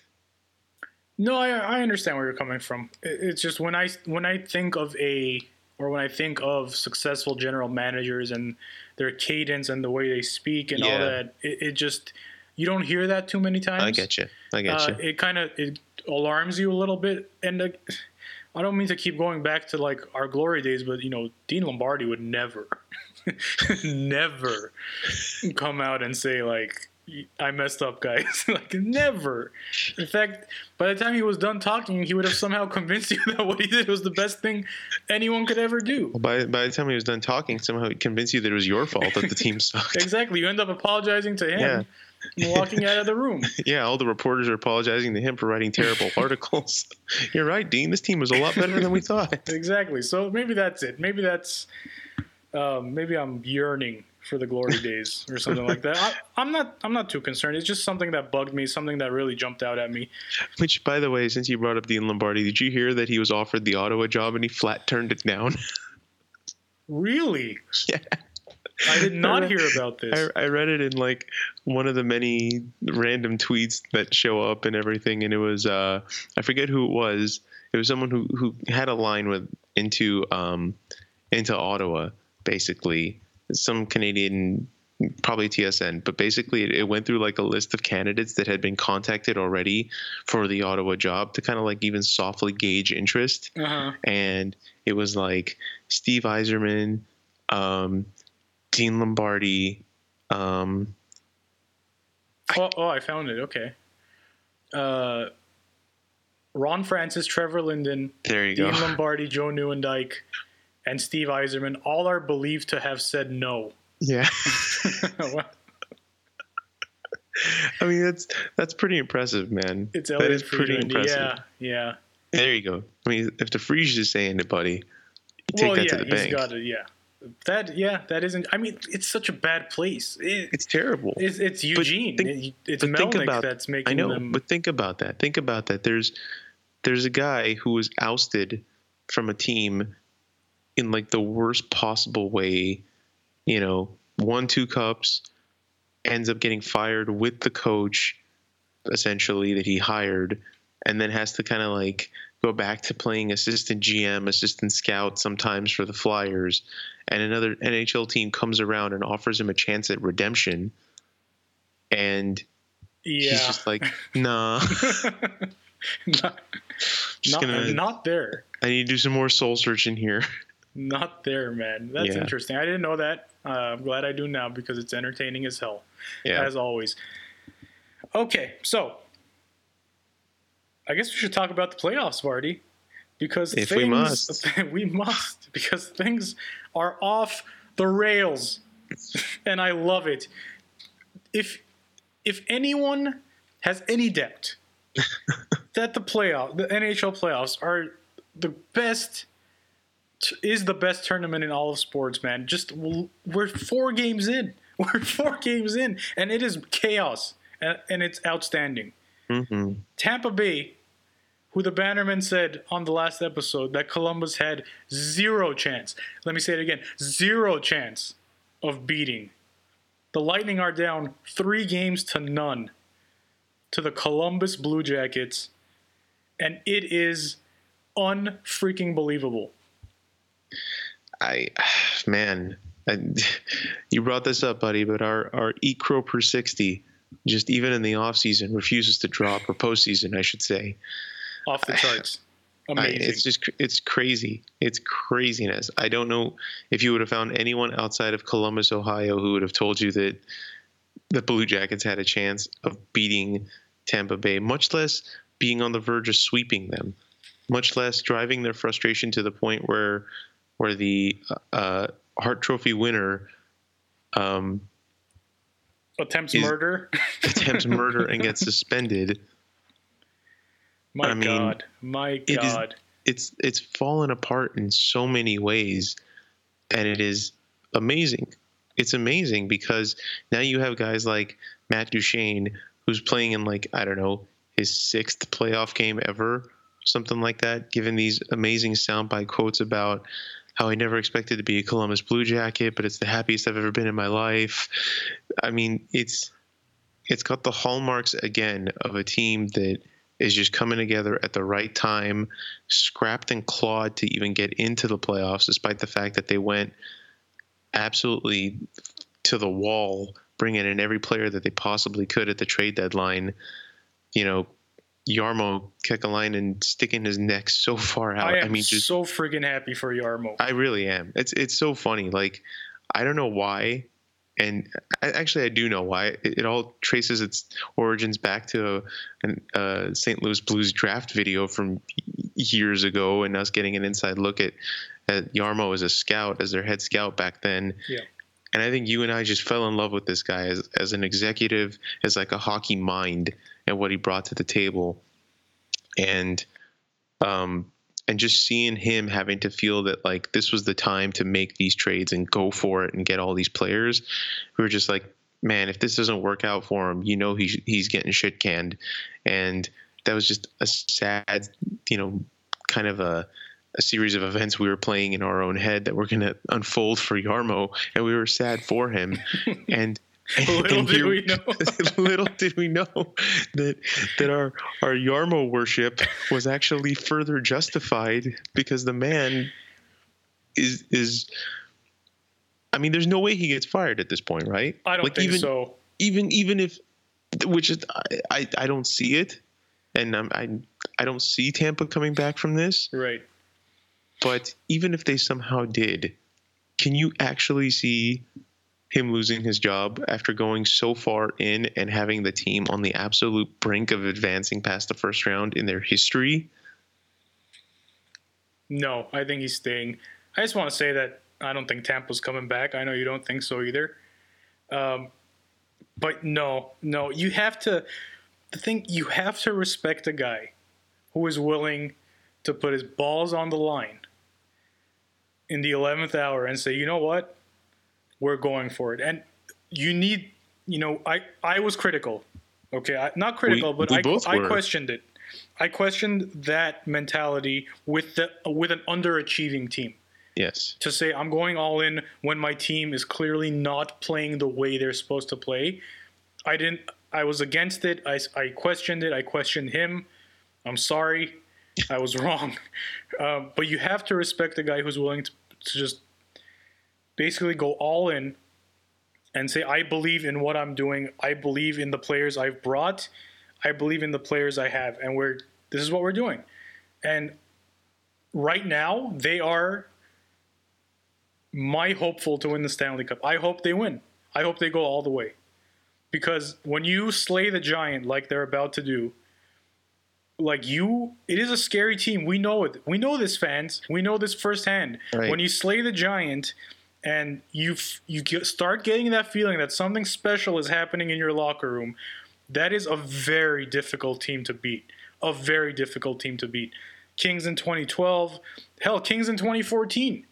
No, I, I understand where you're coming from. It's just when I when I think of a or when I think of successful general managers and their cadence and the way they speak and all that, it, it just you don't hear that too many times. I get you. I get Uh, you. it kind of it alarms you a little bit, and uh, I don't mean to keep going back to like our glory days, but you know, Dean Lombardi would never, never come out and say like I messed up, guys. like never. In fact, by the time he was done talking, he would have somehow convinced you that what he did was the best thing anyone could ever do. Well, by by the time he was done talking, somehow he convinced you that it was your fault that the team sucked. Exactly. You end up apologizing to him Yeah. And walking out of the room. yeah, all the reporters are apologizing to him for writing terrible articles. You're right, Dean. This team was a lot better than we thought. Exactly. So maybe that's it. Maybe that's um, maybe I'm yearning for the glory days or something like that. I, I'm not. I'm not too concerned. It's just something that bugged me. Something that really jumped out at me. Which, by the way, since you brought up Dean Lombardi, did you hear that he was offered the Ottawa job and he flat turned it down? Really, yeah. I did not hear about this. I, I read it in like one of the many random tweets that show up and everything, and it was uh, I forget who it was. It was someone who who had a line with into um into Ottawa, basically some Canadian. Probably TSN, but basically it, it went through like a list of candidates that had been contacted already for the Ottawa job to kind of like even softly gauge interest Uh-huh. and it was like Steve Yzerman, um, Dean Lombardi, um, Oh, oh, I found it. Okay. Uh, Ron Francis, Trevor Linden, there you go. Dean Lombardi, Joe Nieuwendyk, and Steve Yzerman all are believed to have said no. Yeah, I mean that's that's pretty impressive, man. it's Elliotte is pretty Friedman. impressive. Yeah, yeah. There you go. I mean, if the Frege is saying it, buddy, you take well, that yeah, to the he's bank. got it. Yeah, that. Yeah, that isn't. I mean, it's such a bad place. It, It's terrible. it's, it's Eugene. think- It- it's Melnyk about- that's I making know, them. but think about that. Think about that. There's there's a guy who was ousted from a team in like the worst possible way. You know, won two cups, ends up getting fired with the coach, essentially that he hired, and then has to kind of like go back to playing assistant GM, assistant scout sometimes for the Flyers, and another NHL team comes around and offers him a chance at redemption, and yeah, he's just like, nah. not, not, gonna. not there. I need to do some more soul searching here. Not there, man. That's Yeah. interesting. I didn't know that. Uh, I'm glad I do now because it's entertaining as hell, Yeah. as always. Okay, so I guess we should talk about the playoffs, Vardy, because If things, we must. we must because things are off the rails, and I love it. If if anyone has any doubt that the playoff, the NHL playoffs are the best is the best tournament in all of sports, man. Just we're four games in. We're four games in, and it is chaos, and, and it's outstanding. hmm Tampa Bay, who the Bannerman said on the last episode that Columbus had zero chance. Let me say it again: zero chance of beating. The Lightning are down three games to none to the Columbus Blue Jackets, and it is unfreaking believable. I, man, I, you brought this up, buddy, but our our eat crow per sixty, just even in the off season, refuses to drop, or postseason, I should say. Off the charts. I, Amazing. it's just it's crazy. It's craziness. I don't know if you would have found anyone outside of Columbus, Ohio, who would have told you that the Blue Jackets had a chance of beating Tampa Bay, much less being on the verge of sweeping them, much less driving their frustration to the point where where the uh, Hart Trophy winner um, Attempts murder. attempts murder and gets suspended. My I mean, God. My God. it is, it's it's fallen apart in so many ways and it is amazing it's amazing because now you have guys like matt duchene who's playing in like i don't know his sixth playoff game ever something like that Given these amazing soundbite quotes about how i never expected to be a columbus blue jacket but it's the happiest i've ever been in my life i mean it's it's got the hallmarks again of a team that is just coming together at the right time scrapped and clawed to even get into the playoffs, despite the fact that they went absolutely to the wall, bringing in every player that they possibly could at the trade deadline. You know, Jarmo Kekalainen sticking his neck so far out. I am mean, just so friggin' happy for Jarmo. I really am. It's it's so funny. Like I don't know why and I, actually, I do know why. It, it all traces its origins back to a, a St. Louis Blues draft video from years ago, and us getting an inside look at, at Jarmo as a scout, as their head scout back then. Yeah. And I think you and I just fell in love with this guy as, as an executive, as like a hockey mind, and what he brought to the table. And um, and just seeing him having to feel that like this was the time to make these trades and go for it and get all these players, we were just like, man, if this doesn't work out for him, you know he's he's getting shit canned, and that was just a sad, you know, kind of a a series of events we were playing in our own head that were going to unfold for Jarmo and we were sad for him. and little did we know. little did we know that that our our Jarmo worship was actually further justified because the man is is. I mean, there's no way he gets fired at this point, right? I don't like think even, so. Even even if, which is I, I, I don't see it, and I'm, I I don't see Tampa coming back from this. Right. But even if they somehow did, can you actually see him losing his job after going so far in and having the team on the absolute brink of advancing past the first round in their history? No, I think he's staying. I just want to say that I don't think Tampa's coming back. I know you don't think so either. Um, but no, no, you have to. The thing you have to respect a guy who is willing to put his balls on the line in the 11th hour and say, you know what, we're going for it. And you need, you know, I I was critical. Okay, I, not critical, We- but we I I questioned it. I questioned that mentality with the with an underachieving team Yes. to say I'm going all in when my team is clearly not playing the way they're supposed to play. I didn't. I was against it. I, I questioned it. I questioned him. I'm sorry. I was wrong. Um, but you have to respect the guy who's willing to, to just basically go all in and say, I believe in what I'm doing. I believe in the players I've brought. I believe in the players I have. And we're this is what we're doing. And right now, they are my hopeful to win the Stanley Cup. I hope they win. I hope they go all the way. Because when you slay the giant like they're about to do, like you, it is a scary team. We know it. We know this, fans. We know this firsthand. Right. When you slay the giant, and you you start getting that feeling that something special is happening in your locker room, that is a very difficult team to beat. A very difficult team to beat. Kings in 2012, hell, Kings in 2014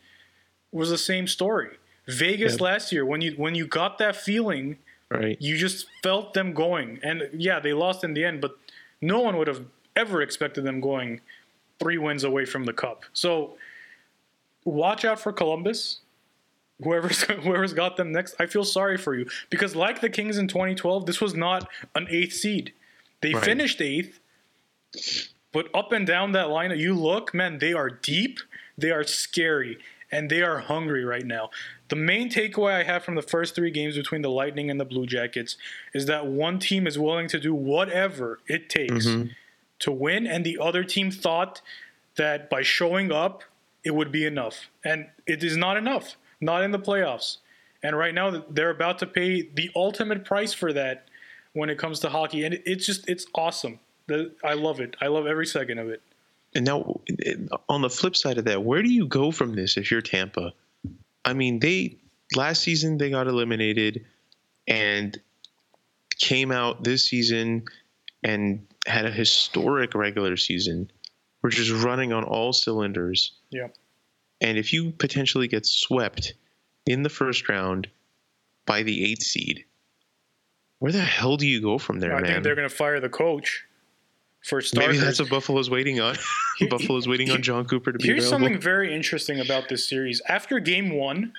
was the same story. Vegas Yep. last year, when you when you got that feeling, Right. you just felt them going. And yeah, they lost in the end, but no one would have ever expected them going three wins away from the cup. So watch out for Columbus. Whoever's whoever's got them next, I feel sorry for you because like the Kings in 2012, this was not an eighth seed. They Right. finished eighth, but up and down that line, you look, man, they are deep, they are scary, and they are hungry right now. The main takeaway I have from the first three games between the Lightning and the Blue Jackets is that one team is willing to do whatever it takes mm-hmm. to win, and the other team thought that by showing up, it would be enough. And it is not enough, not in the playoffs. And right now, they're about to pay the ultimate price for that when it comes to hockey. And it's just, it's awesome. The- I love it. I love every second of it. And now, on the flip side of that, where do you go from this if you're Tampa? I mean, they last season they got eliminated and came out this season and had a historic regular season. We're just running on all cylinders. Yeah. And if you potentially get swept in the first round by the eighth seed, where the hell do you go from there, I man? think they're going to fire the coach for starters. Maybe that's what Buffalo's waiting on. Buffalo's waiting on Jon Cooper to be Here's available. something very interesting about this series. After game one,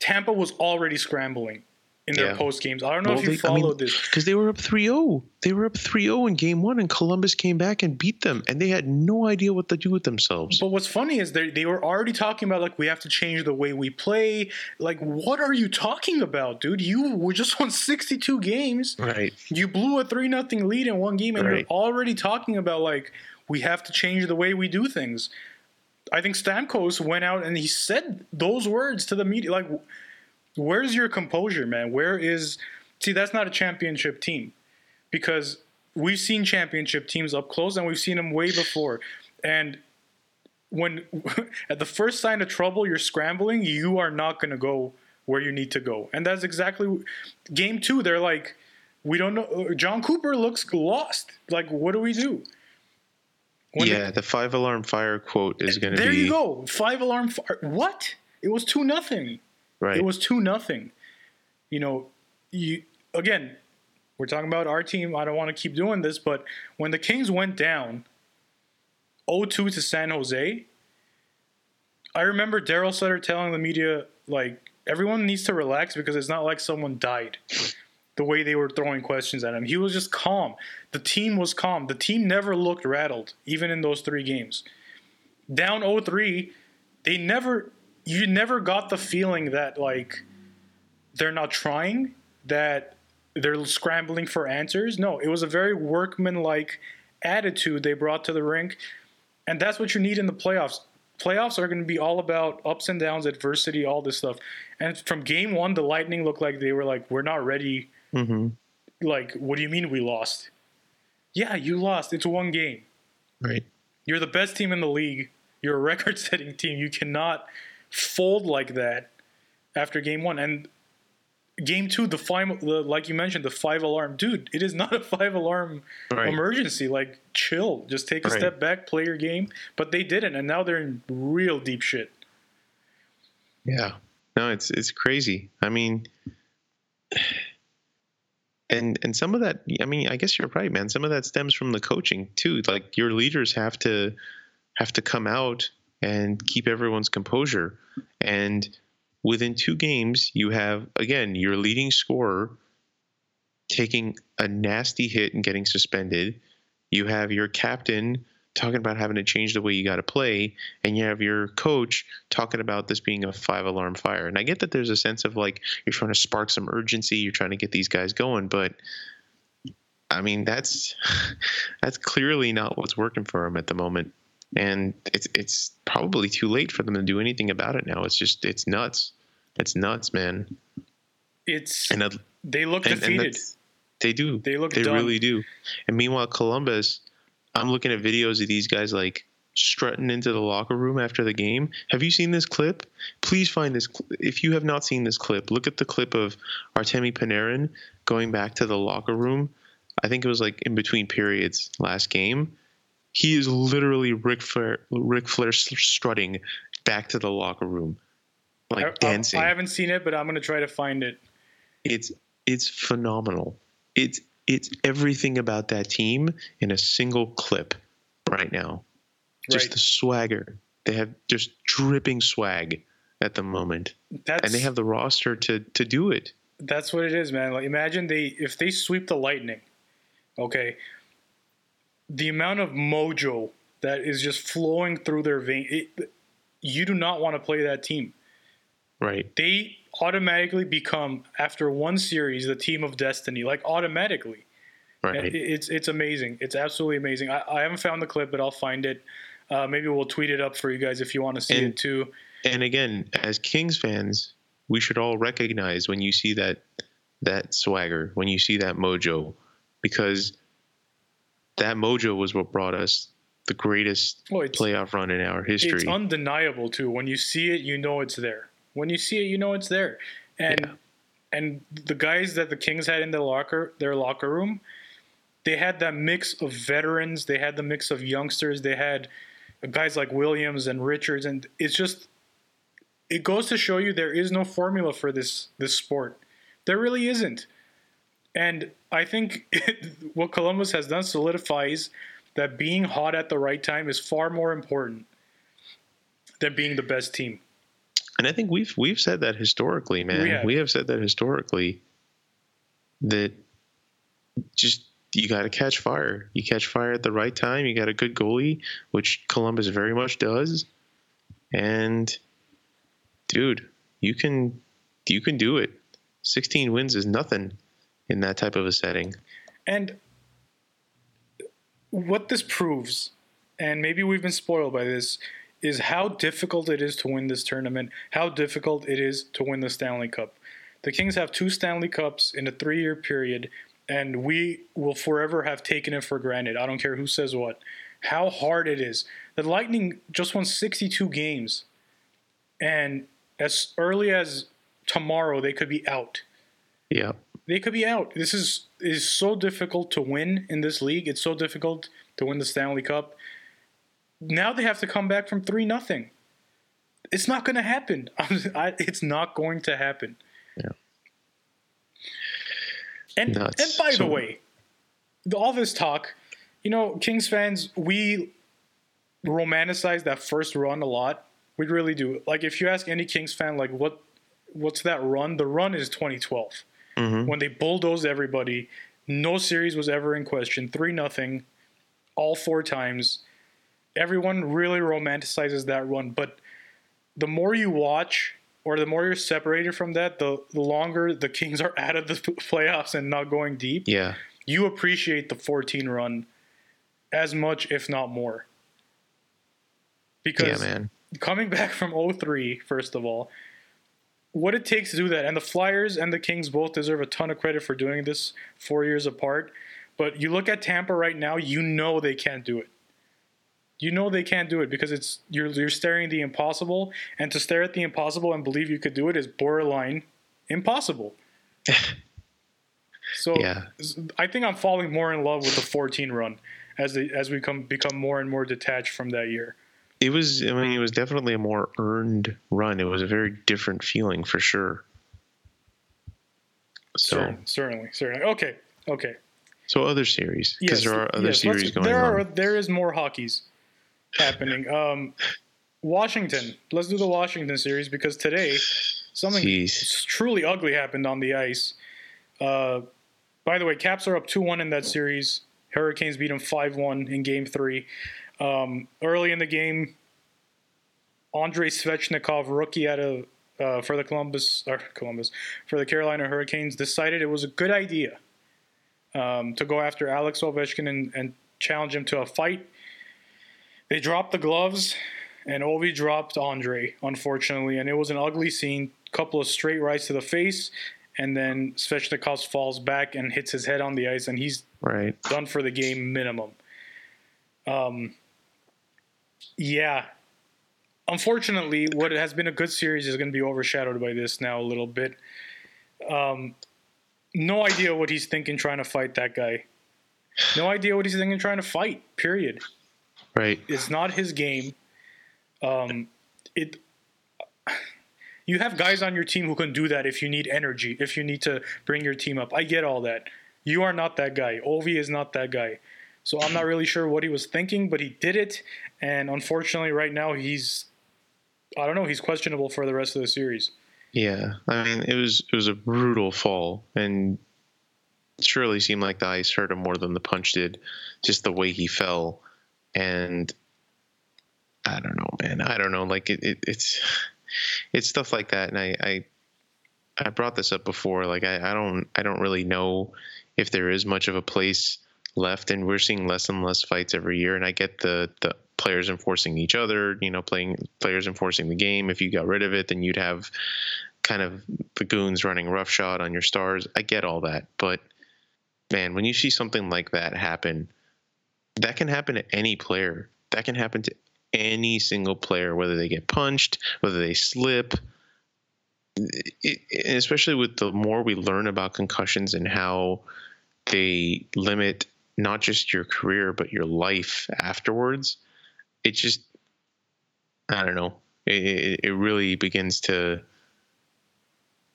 Tampa was already scrambling in their Yeah. post games. I don't know Well, if you they- I mean, followed this. because they were up 3-0. They were up 3-0 in game one, and Columbus came back and beat them, and they had no idea what to do with themselves. But what's funny is they they were already talking about like we have to change the way we play. Like what are you talking about, dude? You were just won 62 games. right. You blew a 3 nothing lead in one game and Right. you're already talking about like we have to change the way we do things. I think Stamkos went out and he said those words to the media like Where's your composure, man? Where is see? That's not a championship team because we've seen championship teams up close and we've seen them way before. And when at the first sign of trouble, you're scrambling. You are not going to go where you need to go, and that's exactly game two. They're like, we don't know. Uh, Jon Cooper looks lost. Like, what do we do? When yeah, the, the, five alarm fire quote is going to be. There you go. Five alarm fire. What? It was two nothing. Right. It was two nothing. You know, you again. We're talking about our team. I don't want to keep doing this, but when the Kings went down 0-2 to San Jose, I remember Darryl Sutter telling the media like everyone needs to relax because it's not like someone died the way they were throwing questions at him. He was just calm. The team was calm. The team never looked rattled, even in those three games. Down 0-3, they never you never got the feeling that like they're not trying, that they're scrambling for answers. No, it was a very workman-like attitude they brought to the rink. And that's what you need in the playoffs. Playoffs are going to be all about ups and downs, adversity, all this stuff. And from game one, the Lightning looked like they were like, we're not ready Mm-hmm. Like, what do you mean we lost? Yeah, you lost. It's one game. Right. You're the best team in the league. You're a record setting team. You cannot fold like that after game one. And game two, the five, the, like you mentioned, the five alarm. Dude, it is not a five alarm right. emergency. Like, chill. Just take a right. step back, play your game. But they didn't. And now they're in real deep shit. Yeah. No, it's it's crazy. I mean, and and some of that i mean i guess you're right man some of that stems from the coaching too like your leaders have to have to come out and keep everyone's composure and within two games you have again your leading scorer taking a nasty hit and getting suspended you have your captain talking about having to change the way you got to play, and you have your coach talking about this being a five alarm fire. And I get that there's a sense of like you're trying to spark some urgency, you're trying to get these guys going, but I mean that's that's clearly not what's working for them at the moment. And it's it's probably too late for them to do anything about it now. It's just it's nuts. It's nuts, man. It's and that, they look and, defeated. And they do. They look. They done. really do. And meanwhile, Columbus I'm looking at videos of these guys like strutting into the locker room after the game. Have you seen this clip? Please find this. Cl- if you have not seen this clip, look at the clip of Artemi Panarin going back to the locker room. I think it was like in between periods last game. He is literally Ric Flair, Ric Flair strutting back to the locker room, like I, dancing. I haven't seen it, but I'm gonna try to find it. It's it's phenomenal. It's it's everything about that team in a single clip right now. Just right. the swagger. They have just dripping swag at the moment. That's, and they have the roster to to do it. That's what it is, man. Like imagine they if they sweep the Lightning, okay, the amount of mojo that is just flowing through their vein. It, you do not want to play that team. Right. They automatically become after one series the team of destiny, like automatically. Right. It's it's amazing. It's absolutely amazing. I, I haven't found the clip, but I'll find it. Uh, maybe we'll tweet it up for you guys if you want to see and, it too. And again, as Kings fans, we should all recognize when you see that that swagger, when you see that mojo, because that mojo was what brought us the greatest well, playoff run in our history. It's undeniable too. When you see it, you know it's there. When you see it, you know it's there. And yeah. and the guys that the Kings had in their locker their locker room, they had that mix of veterans, they had the mix of youngsters, they had guys like Williams and Richards, and it's just it goes to show you there is no formula for this this sport. There really isn't. And I think it, what Columbus has done solidifies that being hot at the right time is far more important than being the best team. And I think we've we've said that historically, man. We have, we have said that historically that just you got to catch fire. You catch fire at the right time. You got a good goalie, which Columbus very much does. And dude, you can you can do it. 16 wins is nothing in that type of a setting. And what this proves, and maybe we've been spoiled by this, is how difficult it is to win this tournament, how difficult it is to win the Stanley Cup. The Kings have two Stanley Cups in a three year period, and we will forever have taken it for granted. I don't care who says what. How hard it is. The Lightning just won 62 games, and as early as tomorrow, they could be out. Yeah. They could be out. This is is so difficult to win in this league. It's so difficult to win the Stanley Cup. Now they have to come back from three nothing. It's not going to happen. I, it's not going to happen. Yeah. And and by So- the way, the, all this talk, you know, Kings fans, we romanticize that first run a lot. We really do. Like if you ask any Kings fan, like what what's that run? The run is 2012 Mhm. when they bulldozed everybody. No series was ever in question. Three nothing, all four times. Everyone really romanticizes that run, but the more you watch, or the more you're separated from that, the, the longer the Kings are out of the playoffs and not going deep. Yeah. You appreciate the 14 run as much, if not more. Yeah, Because man. coming back from 03, first of all, what it takes to do that, and the Flyers and the Kings both deserve a ton of credit for doing this four years apart. But you look at Tampa right now, you know they can't do it. You know they can't do it because it's you're you're staring the impossible, and to stare at the impossible and believe you could do it is borderline impossible. so Yeah. I think I'm falling more in love with the 14 run as the as we come become more and more detached from that year. It was. I mean, it was definitely a more earned run. It was a very different feeling for sure. So, Cer- certainly, certainly. Okay, okay. so other series because Yes, there are other yes, series going there on. Are, there is more hockeys happening. Um, Washington. Let's do the Washington series because today something truly ugly happened on the ice. Uh, by the way, Caps are up two one in that series. Hurricanes beat them five one in Game Three. Um, early in the game, Andrei Svechnikov, rookie out of uh, for the Columbus or Columbus for the Carolina Hurricanes, decided it was a good idea um, to go after Alex Ovechkin and, and challenge him to a fight. They dropped the gloves, and Ovi dropped Andre, unfortunately, and it was an ugly scene. Couple of straight rights to the face, and then Svechnikov falls back and hits his head on the ice, and he's Right. done for the game minimum. Um, yeah. Unfortunately, what has been a good series is going to be overshadowed by this now a little bit. Um, no idea what he's thinking trying to fight that guy. No idea what he's thinking trying to fight. Period. Right. It's not his game. Um, it. You have guys on your team who can do that if you need energy, if you need to bring your team up. I get all that. You are not that guy. Ovi is not that guy. So I'm not really sure what he was thinking, but he did it. And unfortunately, right now he's, I don't know, he's questionable for the rest of the series. Yeah. I mean, it was it was a brutal fall, and it surely seemed like the ice hurt him more than the punch did. Just the way he fell, and I don't know, man. I don't know. Like it, it it's it's stuff like that, and I I I brought this up before. Like I, I don't I don't really know if there is much of a place left, and we're seeing less and less fights every year. And I get the the players enforcing each other, you know, playing players enforcing the game. If you got rid of it, then you'd have kind of the goons running roughshod on your stars. I get all that, but man, when you see something like that happen, that can happen to any player. That can happen to any single player, whether they get punched, whether they slip. It, especially with the more we learn about concussions and how they limit not just your career but your life afterwards, it just I don't know. It, it, really begins to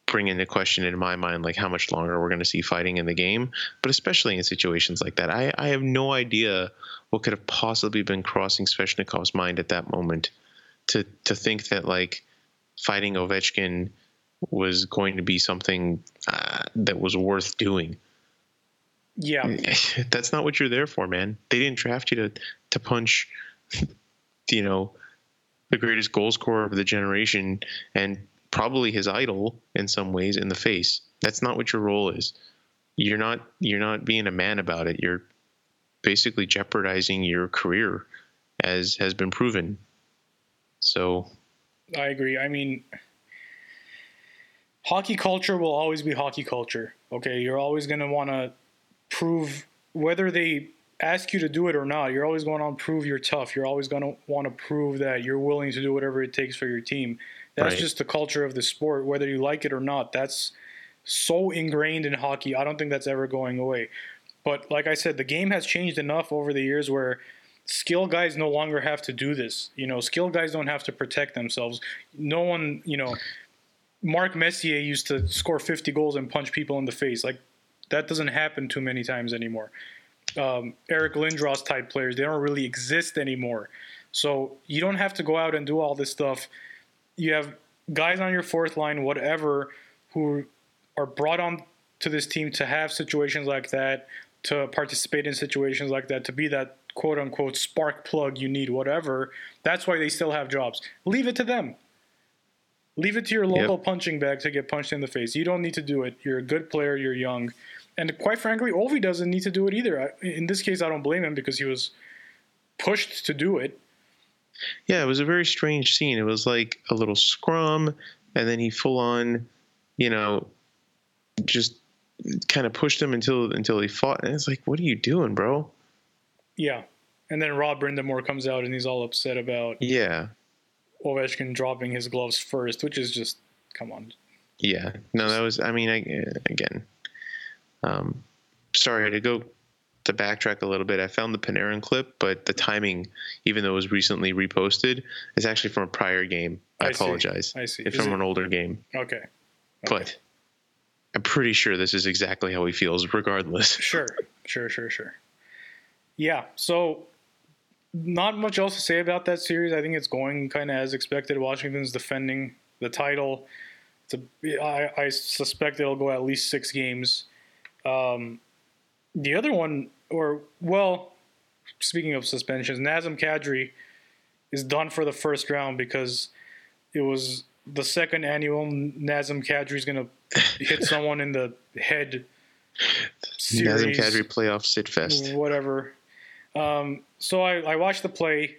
bring into question in my mind like how much longer we're going to see fighting in the game but especially in situations like that i, I have no idea what could have possibly been crossing svechnikov's mind at that moment to to think that like fighting ovechkin was going to be something uh, that was worth doing Yeah. that's not what you're there for man they didn't draft you to to punch you know the greatest goal scorer of the generation and probably his idol in some ways in the face. That's not what your role is. You're not you're not being a man about it. You're basically jeopardizing your career as has been proven. So I agree. I mean, hockey culture will always be hockey culture. Okay, you're always going to want to prove whether they ask you to do it or not. You're always going to prove you're tough. You're always going to want to prove that you're willing to do whatever it takes for your team. That's Right. just the culture of the sport, whether you like it or not. That's so ingrained in hockey. I don't think that's ever going away. But like I said, the game has changed enough over the years where skill guys no longer have to do this. You know, skill guys don't have to protect themselves. No one, you know, Mark Messier used to score 50 goals and punch people in the face. Like that doesn't happen too many times anymore. Um, Eric Lindros type players, they don't really exist anymore. So you don't have to go out and do all this stuff. You have guys on your fourth line, whatever, who are brought on to this team to have situations like that, to participate in situations like that, to be that quote unquote spark plug you need, whatever. That's why they still have jobs. Leave it to them. Leave it to your local Yep. punching bag to get punched in the face. You don't need to do it. You're a good player. You're young. And quite frankly, Ovi doesn't need to do it either. I- In this case, I don't blame him because he was pushed to do it. Yeah, it was a very strange scene. It was like a little scrum, and then he full on, you know, just kind of pushed him until until he fought. And it's like, what are you doing, bro? Yeah. And then Rod Brind'Amour comes out and he's all upset about Yeah, Ovechkin dropping his gloves first, which is just, come on. yeah. No, that was. I mean, I, again, um, sorry I had to go to backtrack a little bit. I found the Panarin clip, but the timing, even though it was recently reposted, is actually from a prior game. I, I see. apologize. I see. It's Is from it- an older game. Okay. but I'm pretty sure this is exactly how he feels, regardless. Sure, sure, sure, sure. Yeah, so not much else to say about that series. I think it's going kind of as expected. Washington's defending the title. It's a, I, I suspect it'll go at least six games. Um, the other one, or well, speaking of suspensions, Nazem Kadri is done for the first round because it was the second annual Nazem Kadri is going to hit someone in the head. Nazem Kadri playoff sit fest. whatever. Um, so I, I watched the play.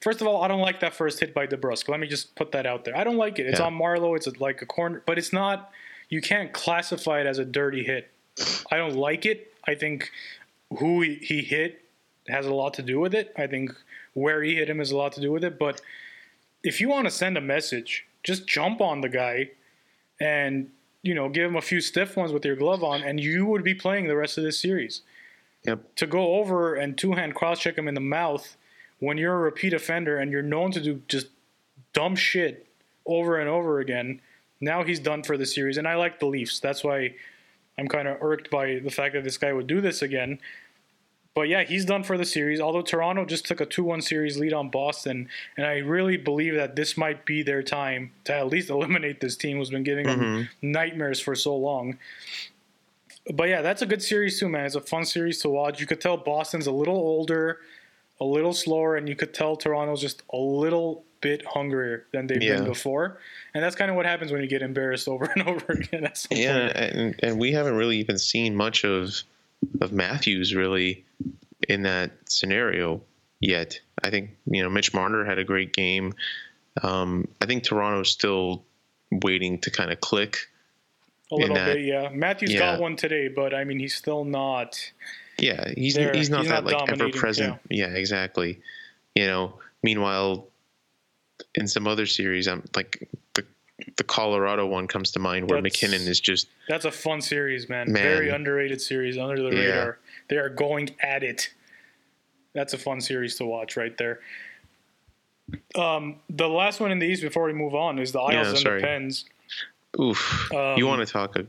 First of all, I don't like that first hit by DeBrusk. Let me just put that out there. I don't like it. It's Yeah. on Marleau. It's like a corner, but it's not. You can't classify it as a dirty hit. I don't like it. I think who he, hit has a lot to do with it. I think where he hit him has a lot to do with it. But if you want to send a message, just jump on the guy and you know give him a few stiff ones with your glove on, and you would be playing the rest of this series Yep. to go over and two hand cross check him in the mouth when you're a repeat offender and you're known to do just dumb shit over and over again. Now he's done for the series, and I like the Leafs. That's why I'm kind of irked by the fact that this guy would do this again. But yeah, he's done for the series. Although Toronto just took a 2 1 series lead on Boston, and I really believe that this might be their time to at least eliminate this team who's been giving them mm-hmm. nightmares for so long. But yeah, that's a good series too, man. It's a fun series to watch. You could tell Boston's a little older, a little slower, and you could tell Toronto's just a little bit hungrier than they've been before. And that's kind of what happens when you get embarrassed over and over again. Yeah, point. and, and we haven't really even seen much of of Matthews really in that scenario yet. I think you know Mitch Marner had a great game. Um, I think Toronto's still waiting to kind of click. a little that- bit, yeah. Matthews yeah. got one today, but I mean, he's still not. Yeah, he's There, he's not he's that not like ever present. Yeah. exactly. You know, meanwhile, in some other series, I'm like the the Colorado one comes to mind where That's- MacKinnon is just That's a fun series, man. Man. Very underrated series, under the Yeah. radar. They are going at it. That's a fun series to watch right there. Um, the last one in the East before we move on is the Isles Yeah, and sorry. the Pens. oof. Um, you want to talk? A,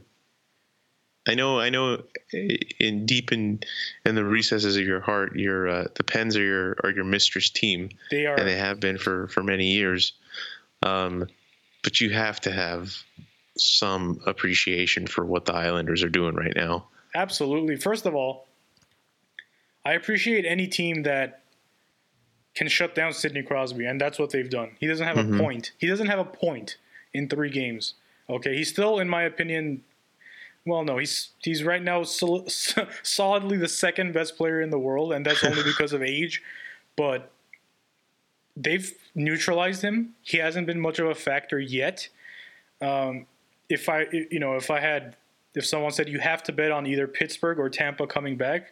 I know, I know. In deep in in the recesses of your heart, your uh, the Pens are your are your mistress team, They are and they have been for for many years. Um, but you have to have some appreciation for what the Islanders are doing right now. absolutely. First of all, I appreciate any team that can shut down Sidney Crosby, and that's what they've done. He doesn't have Mm-hmm. a point. He doesn't have a point in three games. Okay, he's still, in my opinion, well, no, he's he's right now sol- solidly the second best player in the world, and that's only because of age. But they've neutralized him. He hasn't been much of a factor yet. Um, if I, you know, if I had, if someone said you have to bet on either Pittsburgh or Tampa coming back,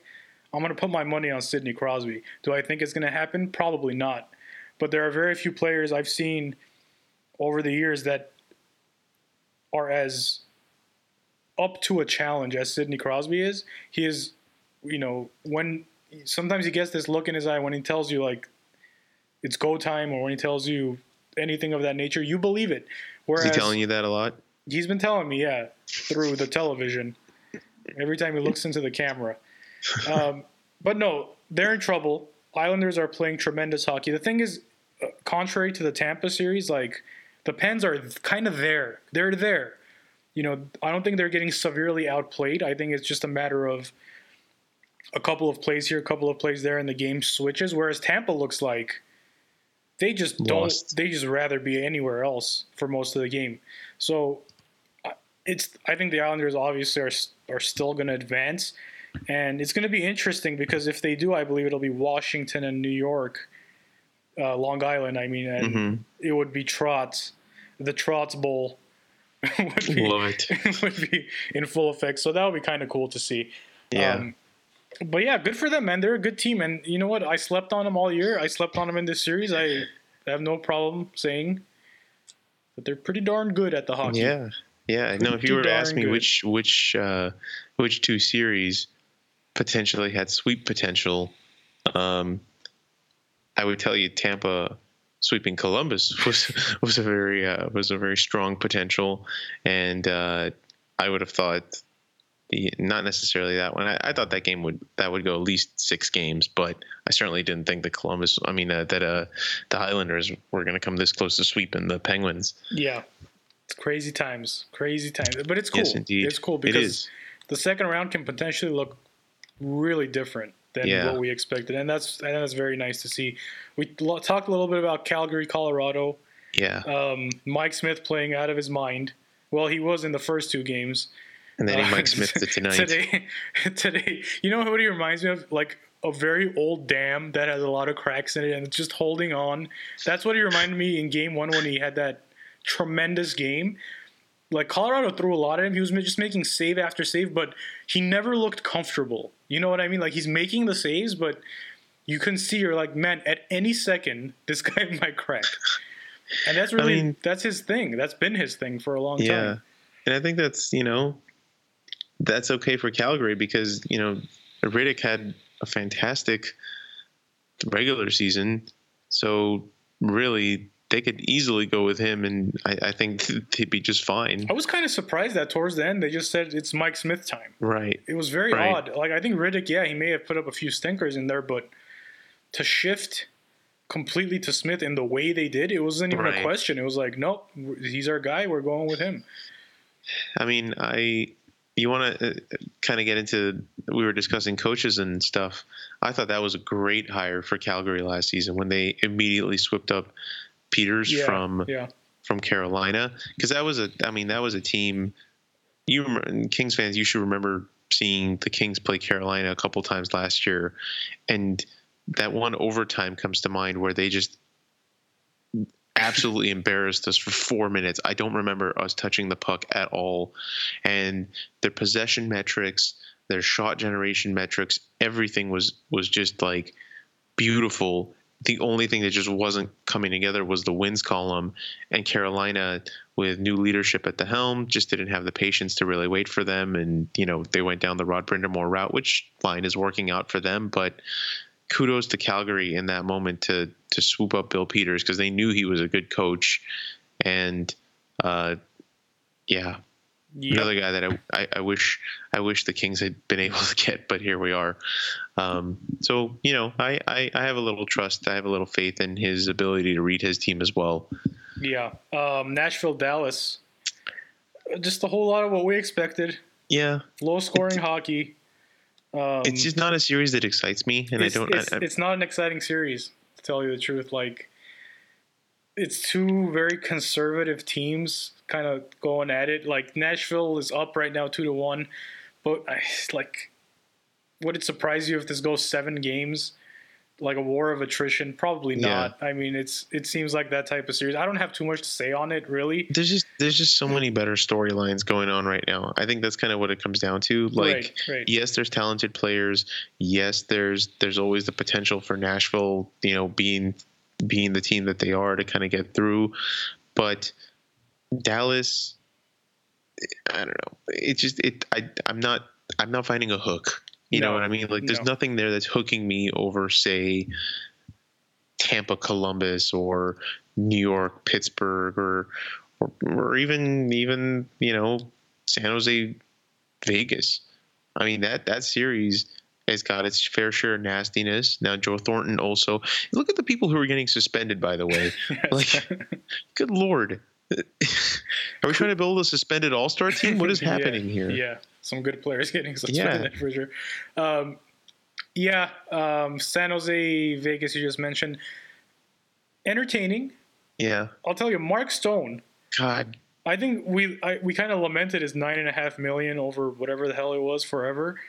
I'm going to put my money on Sidney Crosby. Do I think it's going to happen? Probably not. But there are very few players I've seen over the years that are as up to a challenge as Sidney Crosby is. He is, you know, when sometimes he gets this look in his eye when he tells you like it's go time or when he tells you anything of that nature, you believe it. Whereas, is he telling you that a lot? He's been telling me, yeah, through the television. Every time he looks into the camera. Um, but no, they're in trouble. Islanders are playing tremendous hockey. The thing is, uh, contrary to the Tampa series, like the Pens are kind of there. They're there. You know, I don't think they're getting severely outplayed. I think it's just a matter of a couple of plays here, a couple of plays there, and the game switches. Whereas Tampa looks like they just Lost. don't. They just rather be anywhere else for most of the game. So it's. I think the Islanders obviously are are still going to advance, and it's going to be interesting because if they do, I believe it'll be Washington and New York, uh, Long Island. I mean, and mm-hmm. it would be Trotz, the Trotz Bowl. would be, Love it. would be in full effect. So that would be kind of cool to see. Yeah. Um, but yeah, good for them, man. They're a good team, and you know what? I slept on them all year. I slept on them in this series. I have no problem saying that they're pretty darn good at the hockey. Yeah, yeah. No, if you were to ask me good. which which uh, which two series potentially had sweep potential, um, I would tell you Tampa sweeping Columbus was was a very uh, was a very strong potential, and uh, I would have thought the not necessarily that one. I, I, thought that game would that would go at least six games, but I certainly didn't think the Columbus. I mean uh, that uh, the Highlanders were going to come this close to sweeping the Penguins. Yeah, it's crazy times, crazy times. But it's cool. Yes, indeed. It's cool because the second round can potentially look really different than yeah. what we expected, and that's and that's very nice to see. We talked a little bit about Calgary, Colorado. Yeah. Um, Mike Smith playing out of his mind. Well, he was in the first two games. And then he Mike Smith to tonight. Today, today, you know what he reminds me of? Like a very old dam that has a lot of cracks in it and it's just holding on. That's what he reminded me in game one when he had that tremendous game. Like Colorado threw a lot at him. He was just making save after save, but he never looked comfortable. You know what I mean? Like he's making the saves, but you can see you're like, man, at any second, this guy might crack. And that's really I mean, that's his thing. That's been his thing for a long yeah. time. And I think that's, you know, that's okay for Calgary because you know Rittich had a fantastic regular season, so really they could easily go with him, and I, I, think they'd be just fine. I was kind of surprised that towards the end they just said it's Mike Smith time. Right. It was very right. odd. Like I think Rittich, yeah, he may have put up a few stinkers in there, but to shift completely to Smith in the way they did, it wasn't even right. a question. It was like, nope, he's our guy. We're going with him. I mean, I you want to uh, kind of get into we were discussing coaches and stuff i thought that was a great hire for calgary last season when they immediately swept up peters yeah, from yeah. from carolina because that was a i mean that was a team you remember, kings fans you should remember seeing the kings play carolina a couple times last year and that one overtime comes to mind where they just absolutely embarrassed us for four minutes. I don't remember us touching the puck at all. And their possession metrics, their shot generation metrics, everything was was just like beautiful. The only thing that just wasn't coming together was the wins column, and Carolina, with new leadership at the helm, just didn't have the patience to really wait for them. And you know they went down the Rod Brind'Amour route, which fine is working out for them, but kudos to Calgary in that moment to to swoop up Bill Peters because they knew he was a good coach, and uh, yeah, yep. another guy that I, I, I, wish I wish the Kings had been able to get, but here we are. Um, so you know, I, I I have a little trust, I have a little faith in his ability to read his team as well. Yeah, um, Nashville, Dallas, just a whole lot of what we expected. Yeah, low scoring hockey. Um, it's just not a series that excites me, and I don't. It's, I, it's not an exciting series, to tell you the truth. Like, it's two very conservative teams kind of going at it. Like Nashville is up right now, two to one, but I, like, would it surprise you if this goes seven games? like a war of attrition? Probably Yeah. not. I mean, it's it seems like that type of series. I don't have too much to say on it, really. There's just there's just so many better storylines going on right now. I think that's kind of what it comes down to. Like, right, right. yes, there's talented players. Yes, there's there's always the potential for Nashville, you know, being being the team that they are to kind of get through. But Dallas, I don't know. It just it I I'm not I'm not finding a hook. You know what I mean? Like, there's no. nothing there that's hooking me over, say, Tampa, Columbus, or New York, Pittsburgh, or or, or even even you know San Jose, Vegas. I mean that that series has got its fair share of nastiness. Now Joe Thornton also. Look at the people who are getting suspended. By the way, like, good lord. Are we trying to build a suspended All Star team? What is Yeah, happening here? Yeah, some good players getting suspended for sure. Um, yeah, um, San Jose, Vegas. You just mentioned entertaining. Yeah. I'll tell you, Mark Stone. God. I think we I, we kind of lamented his nine and a half million over whatever the hell it was forever,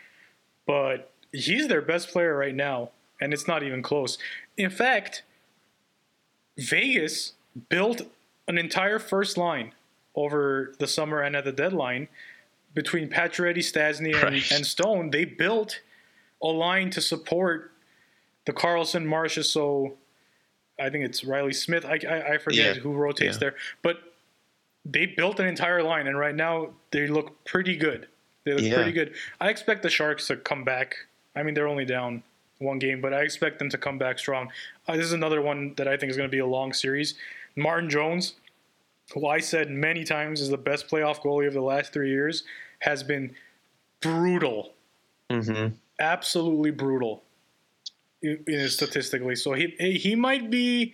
but he's their best player right now, and it's not even close. In fact, Vegas built an entire first line over the summer and at the deadline between Pacioretty, Stastny, and, and Stone. They built a line to support the Karlsson, Marcia, so I think it's Riley Smith. I, I, I forget Yeah. who rotates Yeah. there, but they built an entire line, and right now they look pretty good. They look Yeah. pretty good. I expect the Sharks to come back. I mean, they're only down one game, but I expect them to come back strong. Uh, this is another one that I think is going to be a long series. Martin Jones, who I said many times is the best playoff goalie of the last three years, has been brutal hmm absolutely brutal statistically. So he he might be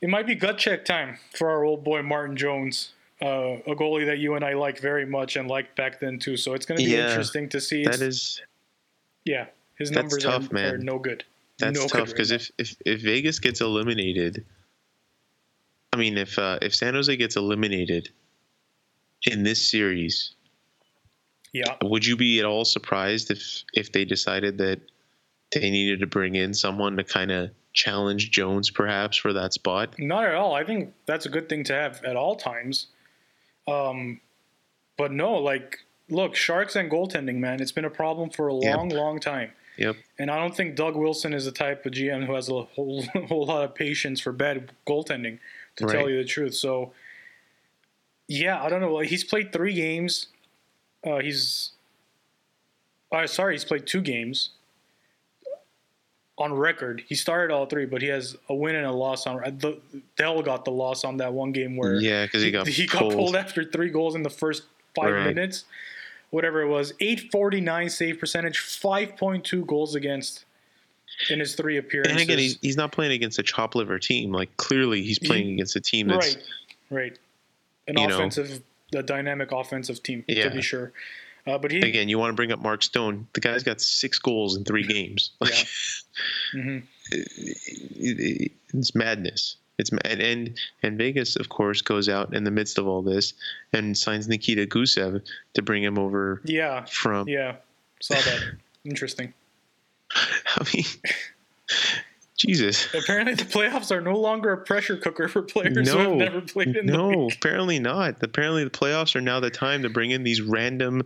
it might be gut check time for our old boy Martin Jones, uh, a goalie that you and I like very much and liked back then too. So it's going to be Yeah, interesting to see. That It's- is yeah, his that's numbers tough, are, man. are no good. that's no tough because right if, if if Vegas gets eliminated, I mean if uh, if San Jose gets eliminated in this series, now. would you be at all surprised if if they decided that they needed to bring in someone to kind of challenge Jones perhaps for that spot? not at all. I think that's a good thing to have at all times. Um, but no, like look, sharks and goaltending, man, it's been a problem for a Yep. long, long time. Yep. And I don't think Doug Wilson is the type of GM who has a whole whole lot of patience for bad goaltending, to tell you the truth. So, yeah, I don't know. He's played three games. Uh, he's, uh, sorry, he's played two games. On record, he started all three, but he has a win and a loss on. The, Dell got the loss on that one game where Yeah, because he got he got pulled. pulled after three goals in the first five Right. minutes, whatever it was. Eight forty nine save percentage, five point two goals against in his three appearances. And again, he's, he's not playing against a chop liver team. Like clearly, he's playing He- against a team that's right, right, an you know. offensive, a dynamic offensive team Yeah. to be sure. Uh, but he, again. You want to bring up Mark Stone? The guy's got six goals in three games. Like, Mhm. it- it's madness. It's and, and and Vegas, of course, goes out in the midst of all this and signs Nikita Gusev to bring him over yeah, from. yeah, saw that. Interesting. I mean, Jesus. Apparently, the playoffs are no longer a pressure cooker for players who have No, never played in the No, apparently not. Apparently, the playoffs are now the time to bring in these random,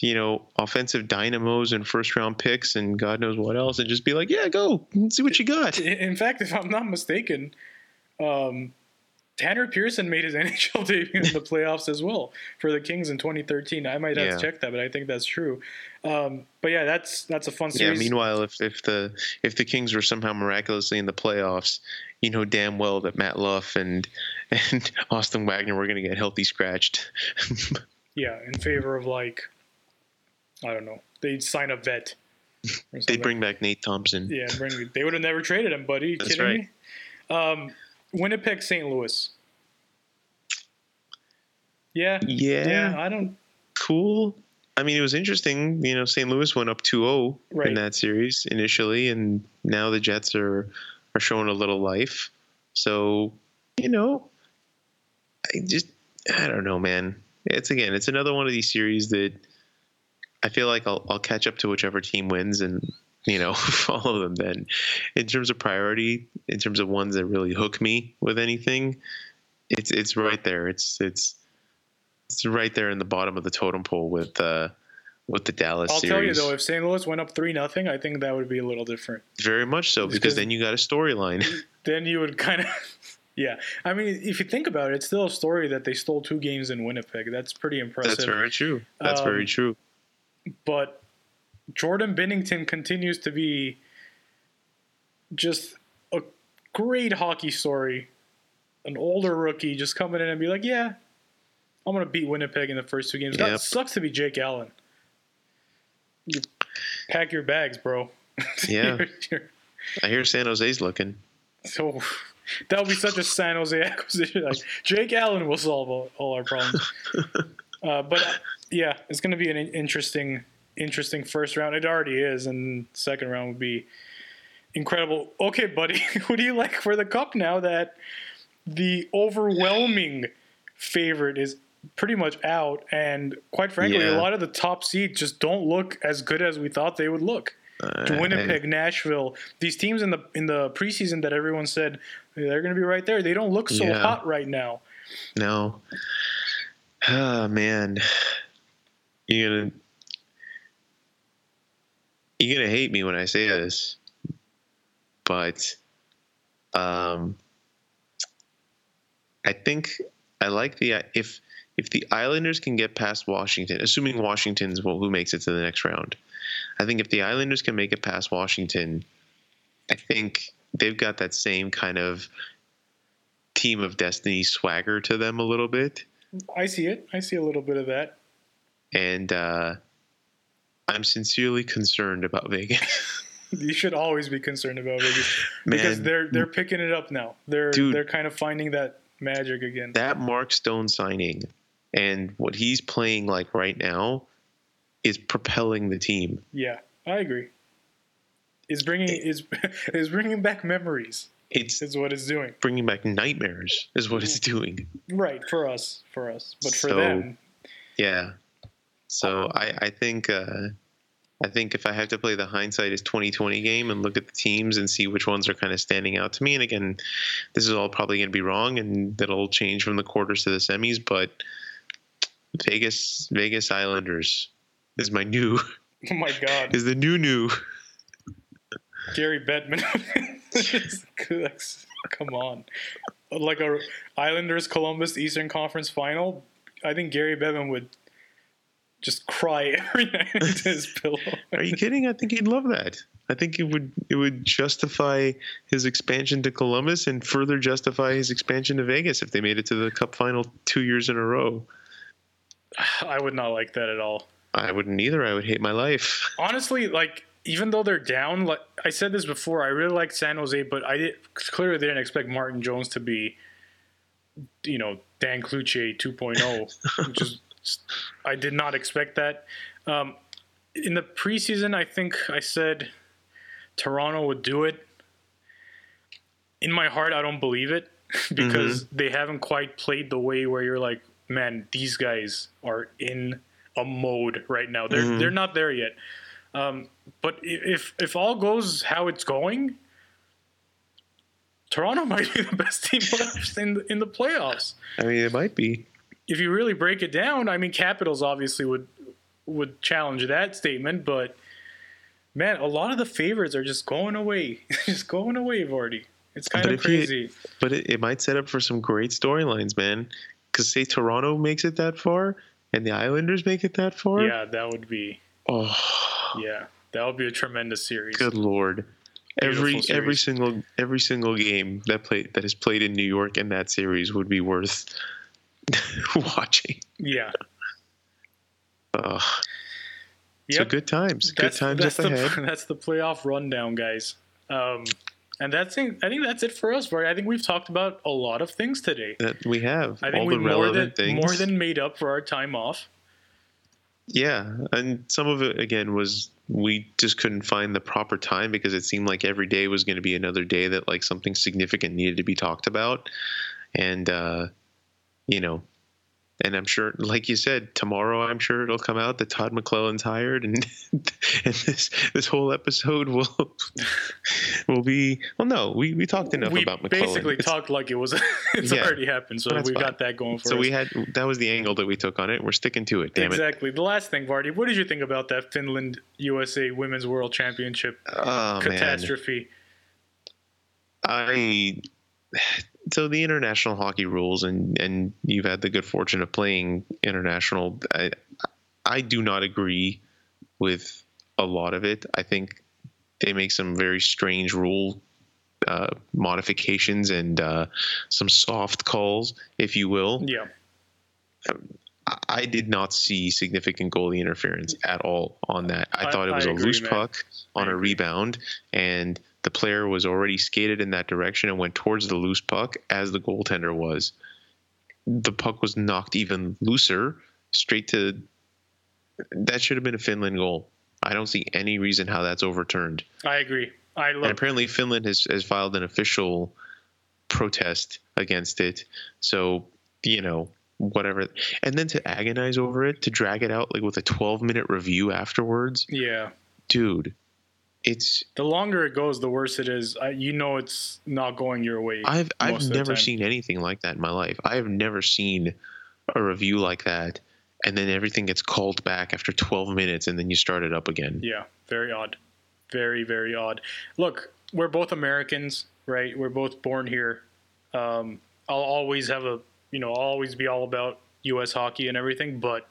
you know, offensive dynamos and first round picks and God knows what else, and just be like, yeah, go and see what you got. In fact, if I'm not mistaken, um, Tanner Pearson made his NHL debut in the playoffs as well for the Kings in 2013. I might have Yeah. to check that, but I think that's true. Um, but yeah, that's that's a fun series. Yeah. Meanwhile, if if the if the Kings were somehow miraculously in the playoffs, you know damn well that Matt Luff and and Austin Wagner were going to get healthy scratched. yeah, in favor of like, I don't know, they'd sign a vet. They'd bring back Nate Thompson. Yeah, bring, they would have never traded him, buddy. You That's kidding right. me? Um, Winnipeg, St. Louis. Yeah, Yeah. yeah. I don't. cool. I mean, it was interesting. You know, St. Louis went up 2-0 Right. in that series initially, and now the Jets are are showing a little life. So, you know, I just I don't know, man. It's again, it's another one of these series that I feel like I'll I'll catch up to whichever team wins, and you know, follow them then. In terms of priority, in terms of ones that really hook me with anything, it's it's right there. It's it's it's right there in the bottom of the totem pole with uh with the Dallas I'll series. tell you though, if St. Louis went up three nothing, I think that would be a little different. Very much so, because because- then you got a storyline. Then you would kind of, yeah. I mean, if you think about it, it's still a story that they stole two games in Winnipeg. That's pretty impressive. That's very true. That's Um, very true. but Jordan Binnington continues to be just a great hockey story. An older rookie just coming in and be like, yeah, I'm going to beat Winnipeg in the first two games. Yep. it sucks to be Jake Allen. You pack your bags, bro. Yeah. You're- you're- I hear San Jose's looking. so that would be such a San Jose acquisition. Like, Jake Allen will solve all, all our problems. uh, but uh, yeah, it's going to be an interesting, interesting first round. It already is, and second round would be incredible. Okay, buddy, who do you like for the cup now that the overwhelming favorite is pretty much out, and quite frankly, Yeah. a lot of the top seeds just don't look as good as we thought they would look. Uh, Winnipeg, Nashville, these teams in the in the preseason that everyone said they're going to be right there. They don't look so Yeah. hot right now. No. Ah man. You're gonna You're gonna hate me when I say this. But um I think I like the if if the Islanders can get past Washington, assuming Washington's well, who makes it to the next round. I think if the Islanders can make it past Washington, I think they've got that same kind of team of destiny swagger to them a little bit. I see it. I see a little bit of that. And uh, I'm sincerely concerned about Vegas. You should always be concerned about Vegas because Man, they're they're picking it up now. They're Dude. they're kind of finding that magic again. that Mark Stone signing and what he's playing like right now is propelling the team. yeah, I agree. It's bringing is is bringing back memories. It's Is what it's doing. bringing back nightmares, is what it's doing. Right for us, for us, but for So- them, Yeah. So I, I think uh, I think if I have to play the hindsight is 2020 game and look at the teams and see which ones are kind of standing out to me, and again, this is all probably going to be wrong and that'll change from the quarters to the semis, but Vegas Vegas Islanders is my new oh my god, is the new new. Gary Bettman. Come on, like a Islanders Columbus Eastern Conference Final. I think Gary Bettman would just cry every night into his pillow. Are you kidding? I think he'd love that. I think it would it would justify his expansion to Columbus and further justify his expansion to Vegas if they made it to the Cup final two years in a row. I would not like that at all. I wouldn't either. I would hate my life. Honestly, like even though they're down, like I said this before, I really like San Jose, but I did, clearly didn't expect Martin Jones to be, you know, Dan Cloutier 2.0. which is I did not expect that. Um, in the preseason, I think I said Toronto would do it. In my heart, I don't believe it because they haven't quite played the way where you're like, man, these guys are in a mode right now. They're Mhm. they're not there yet. Um, but if if all goes how it's going, Toronto might be the best team left in the, in the playoffs. I mean, it might be. If you really break it down, I mean, Capitals obviously would would challenge that statement, but man, a lot of the favorites are just going away, just going away, Vardy. It's kind But of if you- crazy. But it, it might set up for some great storylines, man. Because say Toronto makes it that far and the Islanders make it that far. yeah, that would be Oh, yeah, that would be a tremendous series. good lord. Every Beautiful every series. single every single game that play that is played in New York in that series would be worth watching. Yeah. Oh, so good times. Good times that's up the, ahead. That's the playoff rundown, guys. Um, and that's. I think that's it for us. Right? I think we've talked about a lot of things today. That we have I think all we the more relevant than things. more than made up for our time off. Yeah, and some of it again was we just couldn't find the proper time because it seemed like every day was going to be another day that like something significant needed to be talked about, and uh, you know, and I'm sure, like you said, tomorrow I'm sure it'll come out that Todd McLellan's hired, and and this this whole episode will will be well. No, we, we talked enough we about McLellan. basically It's- talked like it was it's Yeah. already happened, so we got that going for so us. we had that was the angle that we took on it. We're sticking to it. Damn it. exactly. The last thing, Vardy, what did you think about that Finland USA Women's World Championship it! Oh man, catastrophe? I so the international hockey rules, and and you've had the good fortune of playing international. I I do not agree with a lot of it. I think they make some very strange rule uh, modifications and uh, some soft calls, if you will. Yeah, I- did not see significant goalie interference at all on that. I, I- thought it was I a agree, loose man. puck on I a agree. rebound, and the player was already skated in that direction and went towards the loose puck as the goaltender was. The puck was knocked even looser, straight to. That should have been a Finland goal. I don't see any reason how that's overturned. I agree. I And look. apparently, Finland has, has filed an official protest against it. So, you know, whatever. And then to agonize over it, to drag it out like with a 12 minute review afterwards, Yeah, dude, it's. the longer it goes, the worse it is. I, you know, it's not going your way. I've, I've most of the never seen anything like that in my life. I have never seen a review like that. And then everything gets called back after 12 minutes and then you start it up again. Yeah, very odd. Very, very odd. Look, we're both Americans, right? We're both born here. Um, I'll always have a, you know, I'll always be all about U.S. hockey and everything, but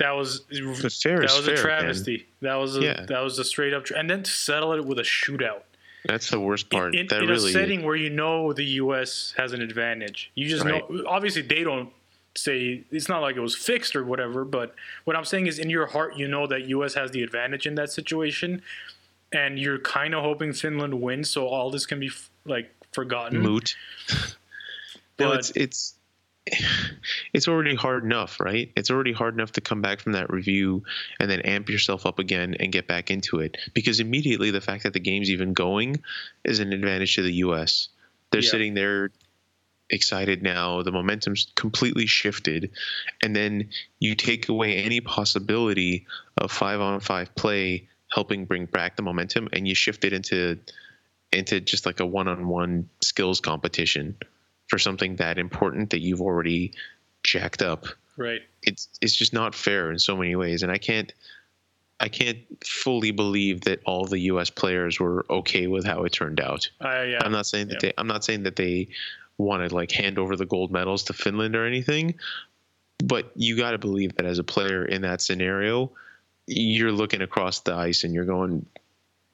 that was that is was fair, a man. travesty. That was a Yeah. that was a straight up, tra- and then to settle it with a shootout That's the worst part. in, that in really a setting where you know the U.S. has an advantage. You just Right. know. Obviously, they don't say it's not like it was fixed or whatever. But what I'm saying is, in your heart, you know that U.S. has the advantage in that situation, and you're kind of hoping Finland wins, so all this can be f- like forgotten. moot. But- it's it's it's already hard enough, right? It's already hard enough to come back from that review and then amp yourself up again and get back into it. Because immediately the fact that the game's even going is an advantage to the US. They're Yeah. sitting there excited now, the momentum's completely shifted, and then you take away any possibility of five on five play helping bring back the momentum and you shift it into into just like a one-on-one skills competition for something that important that you've already jacked up. right. It's it's just not fair in so many ways, and I can't I can't fully believe that all the U.S. players were okay with how it turned out. I yeah. I'm not saying that Yeah. they I'm not saying that they want to like hand over the gold medals to Finland or anything, but you got to believe that as a player in that scenario, you're looking across the ice and you're going,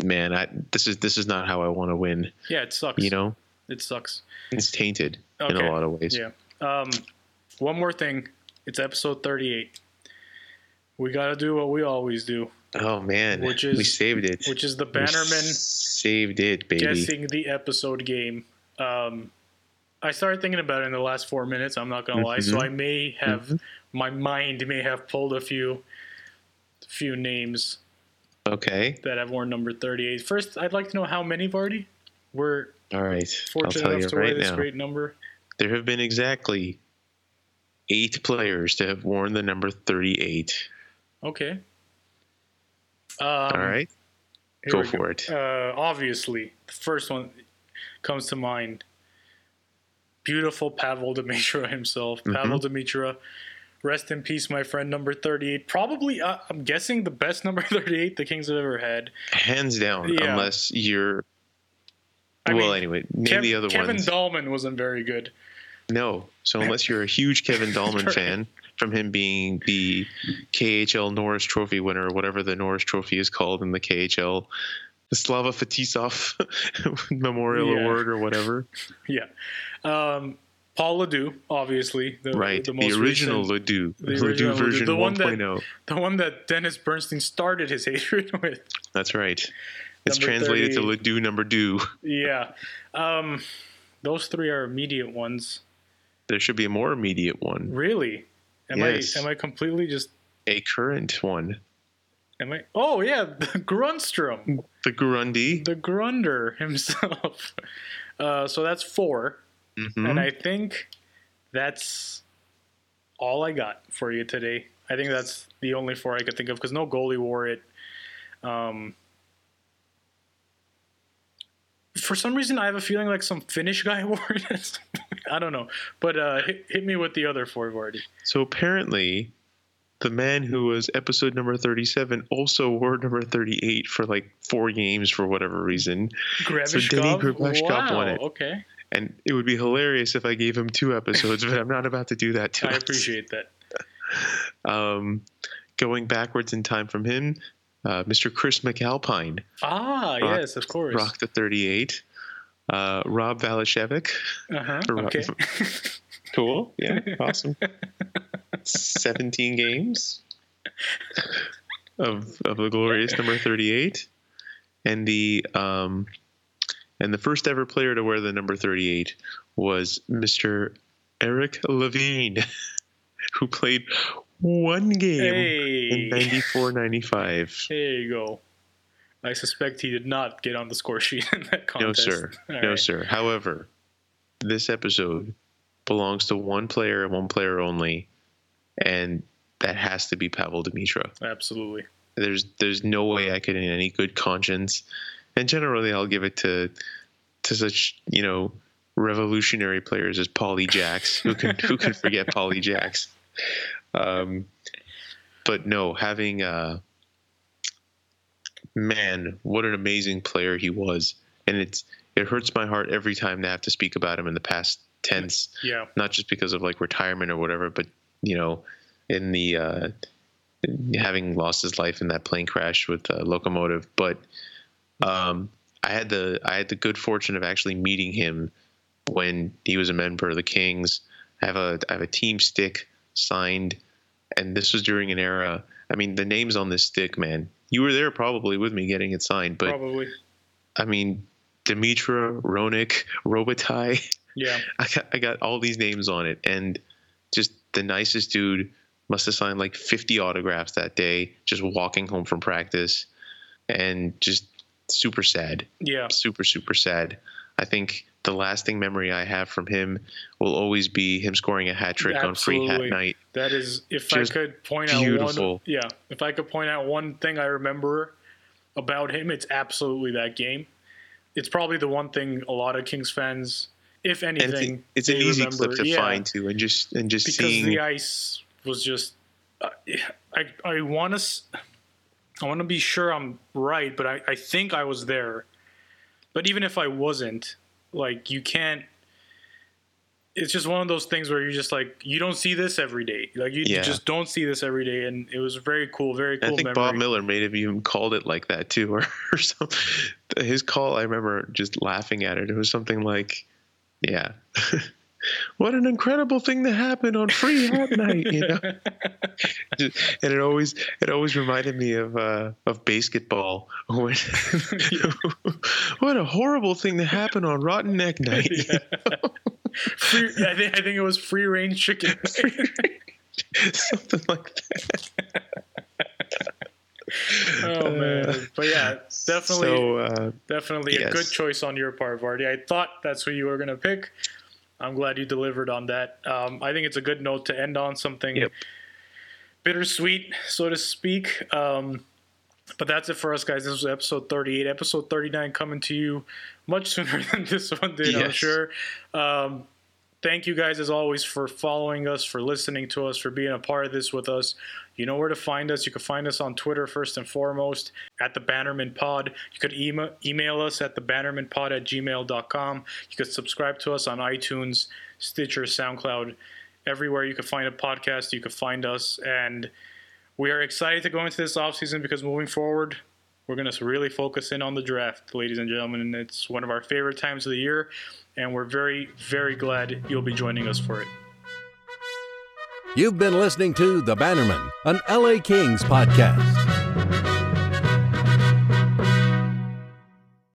man, I, this is this is not how I want to win. yeah, it sucks. You know, it sucks. it's tainted in a lot of ways. Yeah. Um, one more thing. It's episode 38. We got to do what we always do, Oh man, Which is we saved it. which is the We Bannerman saved it, baby. guessing the episode game. Um, I started thinking about it in the last four minutes. I'm not gonna lie, so. I may have my mind may have pulled a few, few names Okay, that have worn number 38. First, I'd like to know how many Vardy. We're all right. I'll fortunate enough to wear this now. great number. There have been exactly eight players to have worn the number 38. Okay. Um, all right, go for it. Uh, obviously, the first one comes to mind. Beautiful Pavol Demitra himself. Mm-hmm. Pavol Demitra, rest in peace, my friend. Number thirty-eight, probably. Uh, I'm guessing the best number thirty-eight the Kings have ever had. Hands down, Yeah. unless you're. I well, mean, anyway, name Kev- the other Kevin ones. Dallman wasn't very good. no, so unless you're a huge Kevin Dallman fan, from him being the KHL Norris Trophy winner, or whatever the Norris Trophy is called in the KHL, the Slava Fetisov Memorial Yeah. Award or whatever. Yeah. Um, Paul LaDue, obviously, the, Right, the the, original recent- LaDue, the LaDue original LaDue, version the one that- 1.0. the one that Dennis Bernstein started his hatred with. That's right. It's Number translated to 38. LaDue number do. Yeah. Um, those three are immediate ones. There should be a more immediate one, Really? Am Yes. I am I completely just a current one. am I Oh yeah, the Grundstrom. The Grundy. The Grunder himself. Uh, so that's 4 Mhm. And I think that's all I got for you today. I think that's the only four I could think of because no goalie wore it. Um, for some reason, I have a feeling like some Finnish guy wore it. I don't know, but uh, hit, hit me with the other four, Vardy. So apparently, the man who was episode number 37 also wore number 38 for like four games for whatever reason. So Denny Grebeshkov wow, won it. Okay, And it would be hilarious if I gave him two episodes, but I'm not about to do that to I us. appreciate that. Um, going backwards in time from him, uh, Mr. Chris McAlpine Ah, Rock- yes, of course. Rock the 38. Uh, Rob Valicevic. Uh-huh. Okay. Cool. Yeah. Awesome. 17 games of, of the glorious number 38. And the um, and the first ever player to wear the number 38 was Mr. Eric Lavigne, who played one game in hey, 94 95. there you go. I suspect he did not get on the score sheet in that contest. No, sir. All no, right. sir. However, this episode belongs to one player and one player only, and that has to be Pavol Demitra. Absolutely. There's there's no way I could, in any good conscience, and generally I'll give it to to such you know revolutionary players as Paulie Jacks. Who can who can forget Paulie Jacks? Um, but no, having uh, man, what an amazing player he was, and it's it hurts my heart every time to have to speak about him in the past tense Yeah. not just because of like retirement or whatever, but you know, in the uh, having lost his life in that plane crash with uh, Lokomotiv. But um, I had the I had the good fortune of actually meeting him when he was a member of the Kings. I have a I have a team stick signed, and this was during an era. I mean, the names on this stick, man. You were there probably with me getting it signed, but Probably. I mean, Demitra, Roenick, Robitaille. Yeah. I got, I got all these names on it, and just the nicest dude must have signed like 50 autographs that day, just walking home from practice, and just super sad, Yeah. super super sad. I think the lasting memory I have from him will always be him scoring a hat trick on free hat night. That is, if Just I could point out one, beautiful. yeah, if I could point out one thing I remember about him, it's absolutely that game. It's probably the one thing a lot of Kings fans, if And anything, it's, it's an easy remember. clip to Yeah, find too, and just and just because seeing the ice was just. Uh, I I want to I want to be sure I'm right, but I, I think I was there. But even if I wasn't, like you can't. It's just one of those things where you're just like you don't see this every day. Like you, you Yeah. just don't see this every day, and it was very cool, very cool I think memory. Bob Miller may have even called it like that too, or, or something. His call, I remember just laughing at it. It was something like, "Yeah, what an incredible thing that happened on Free Hat Night," you know. And it always, it always reminded me of uh, of basketball. When, what a horrible thing that happened on Rotten Neck Night. free, I think I think it was free range chicken. something like that. oh man, but yeah, definitely. So. Uh, Definitely a good choice on your part, Vardy. I thought that's who you were going to pick. I'm glad you delivered on that. Um, I think it's a good note to end on something Yep. bittersweet, so to speak. Um, but that's it for us, guys. This was episode 38. Episode 39 coming to you much sooner than this one did, I'm sure. Um, thank you guys, as always, for following us, for listening to us, for being a part of this with us. You know where to find us. You can find us on Twitter first and foremost at the Bannerman Pod. You could email, email us at the Bannerman Pod at gmail.com. You could subscribe to us on iTunes, Stitcher, SoundCloud, everywhere you could find a podcast, you could find us. And we are excited to go into this offseason because moving forward, we're going to really focus in on the draft, ladies and gentlemen. And it's one of our favorite times of the year. And we're very, very glad you'll be joining us for it. You've been listening to The Bannerman, an LA Kings podcast.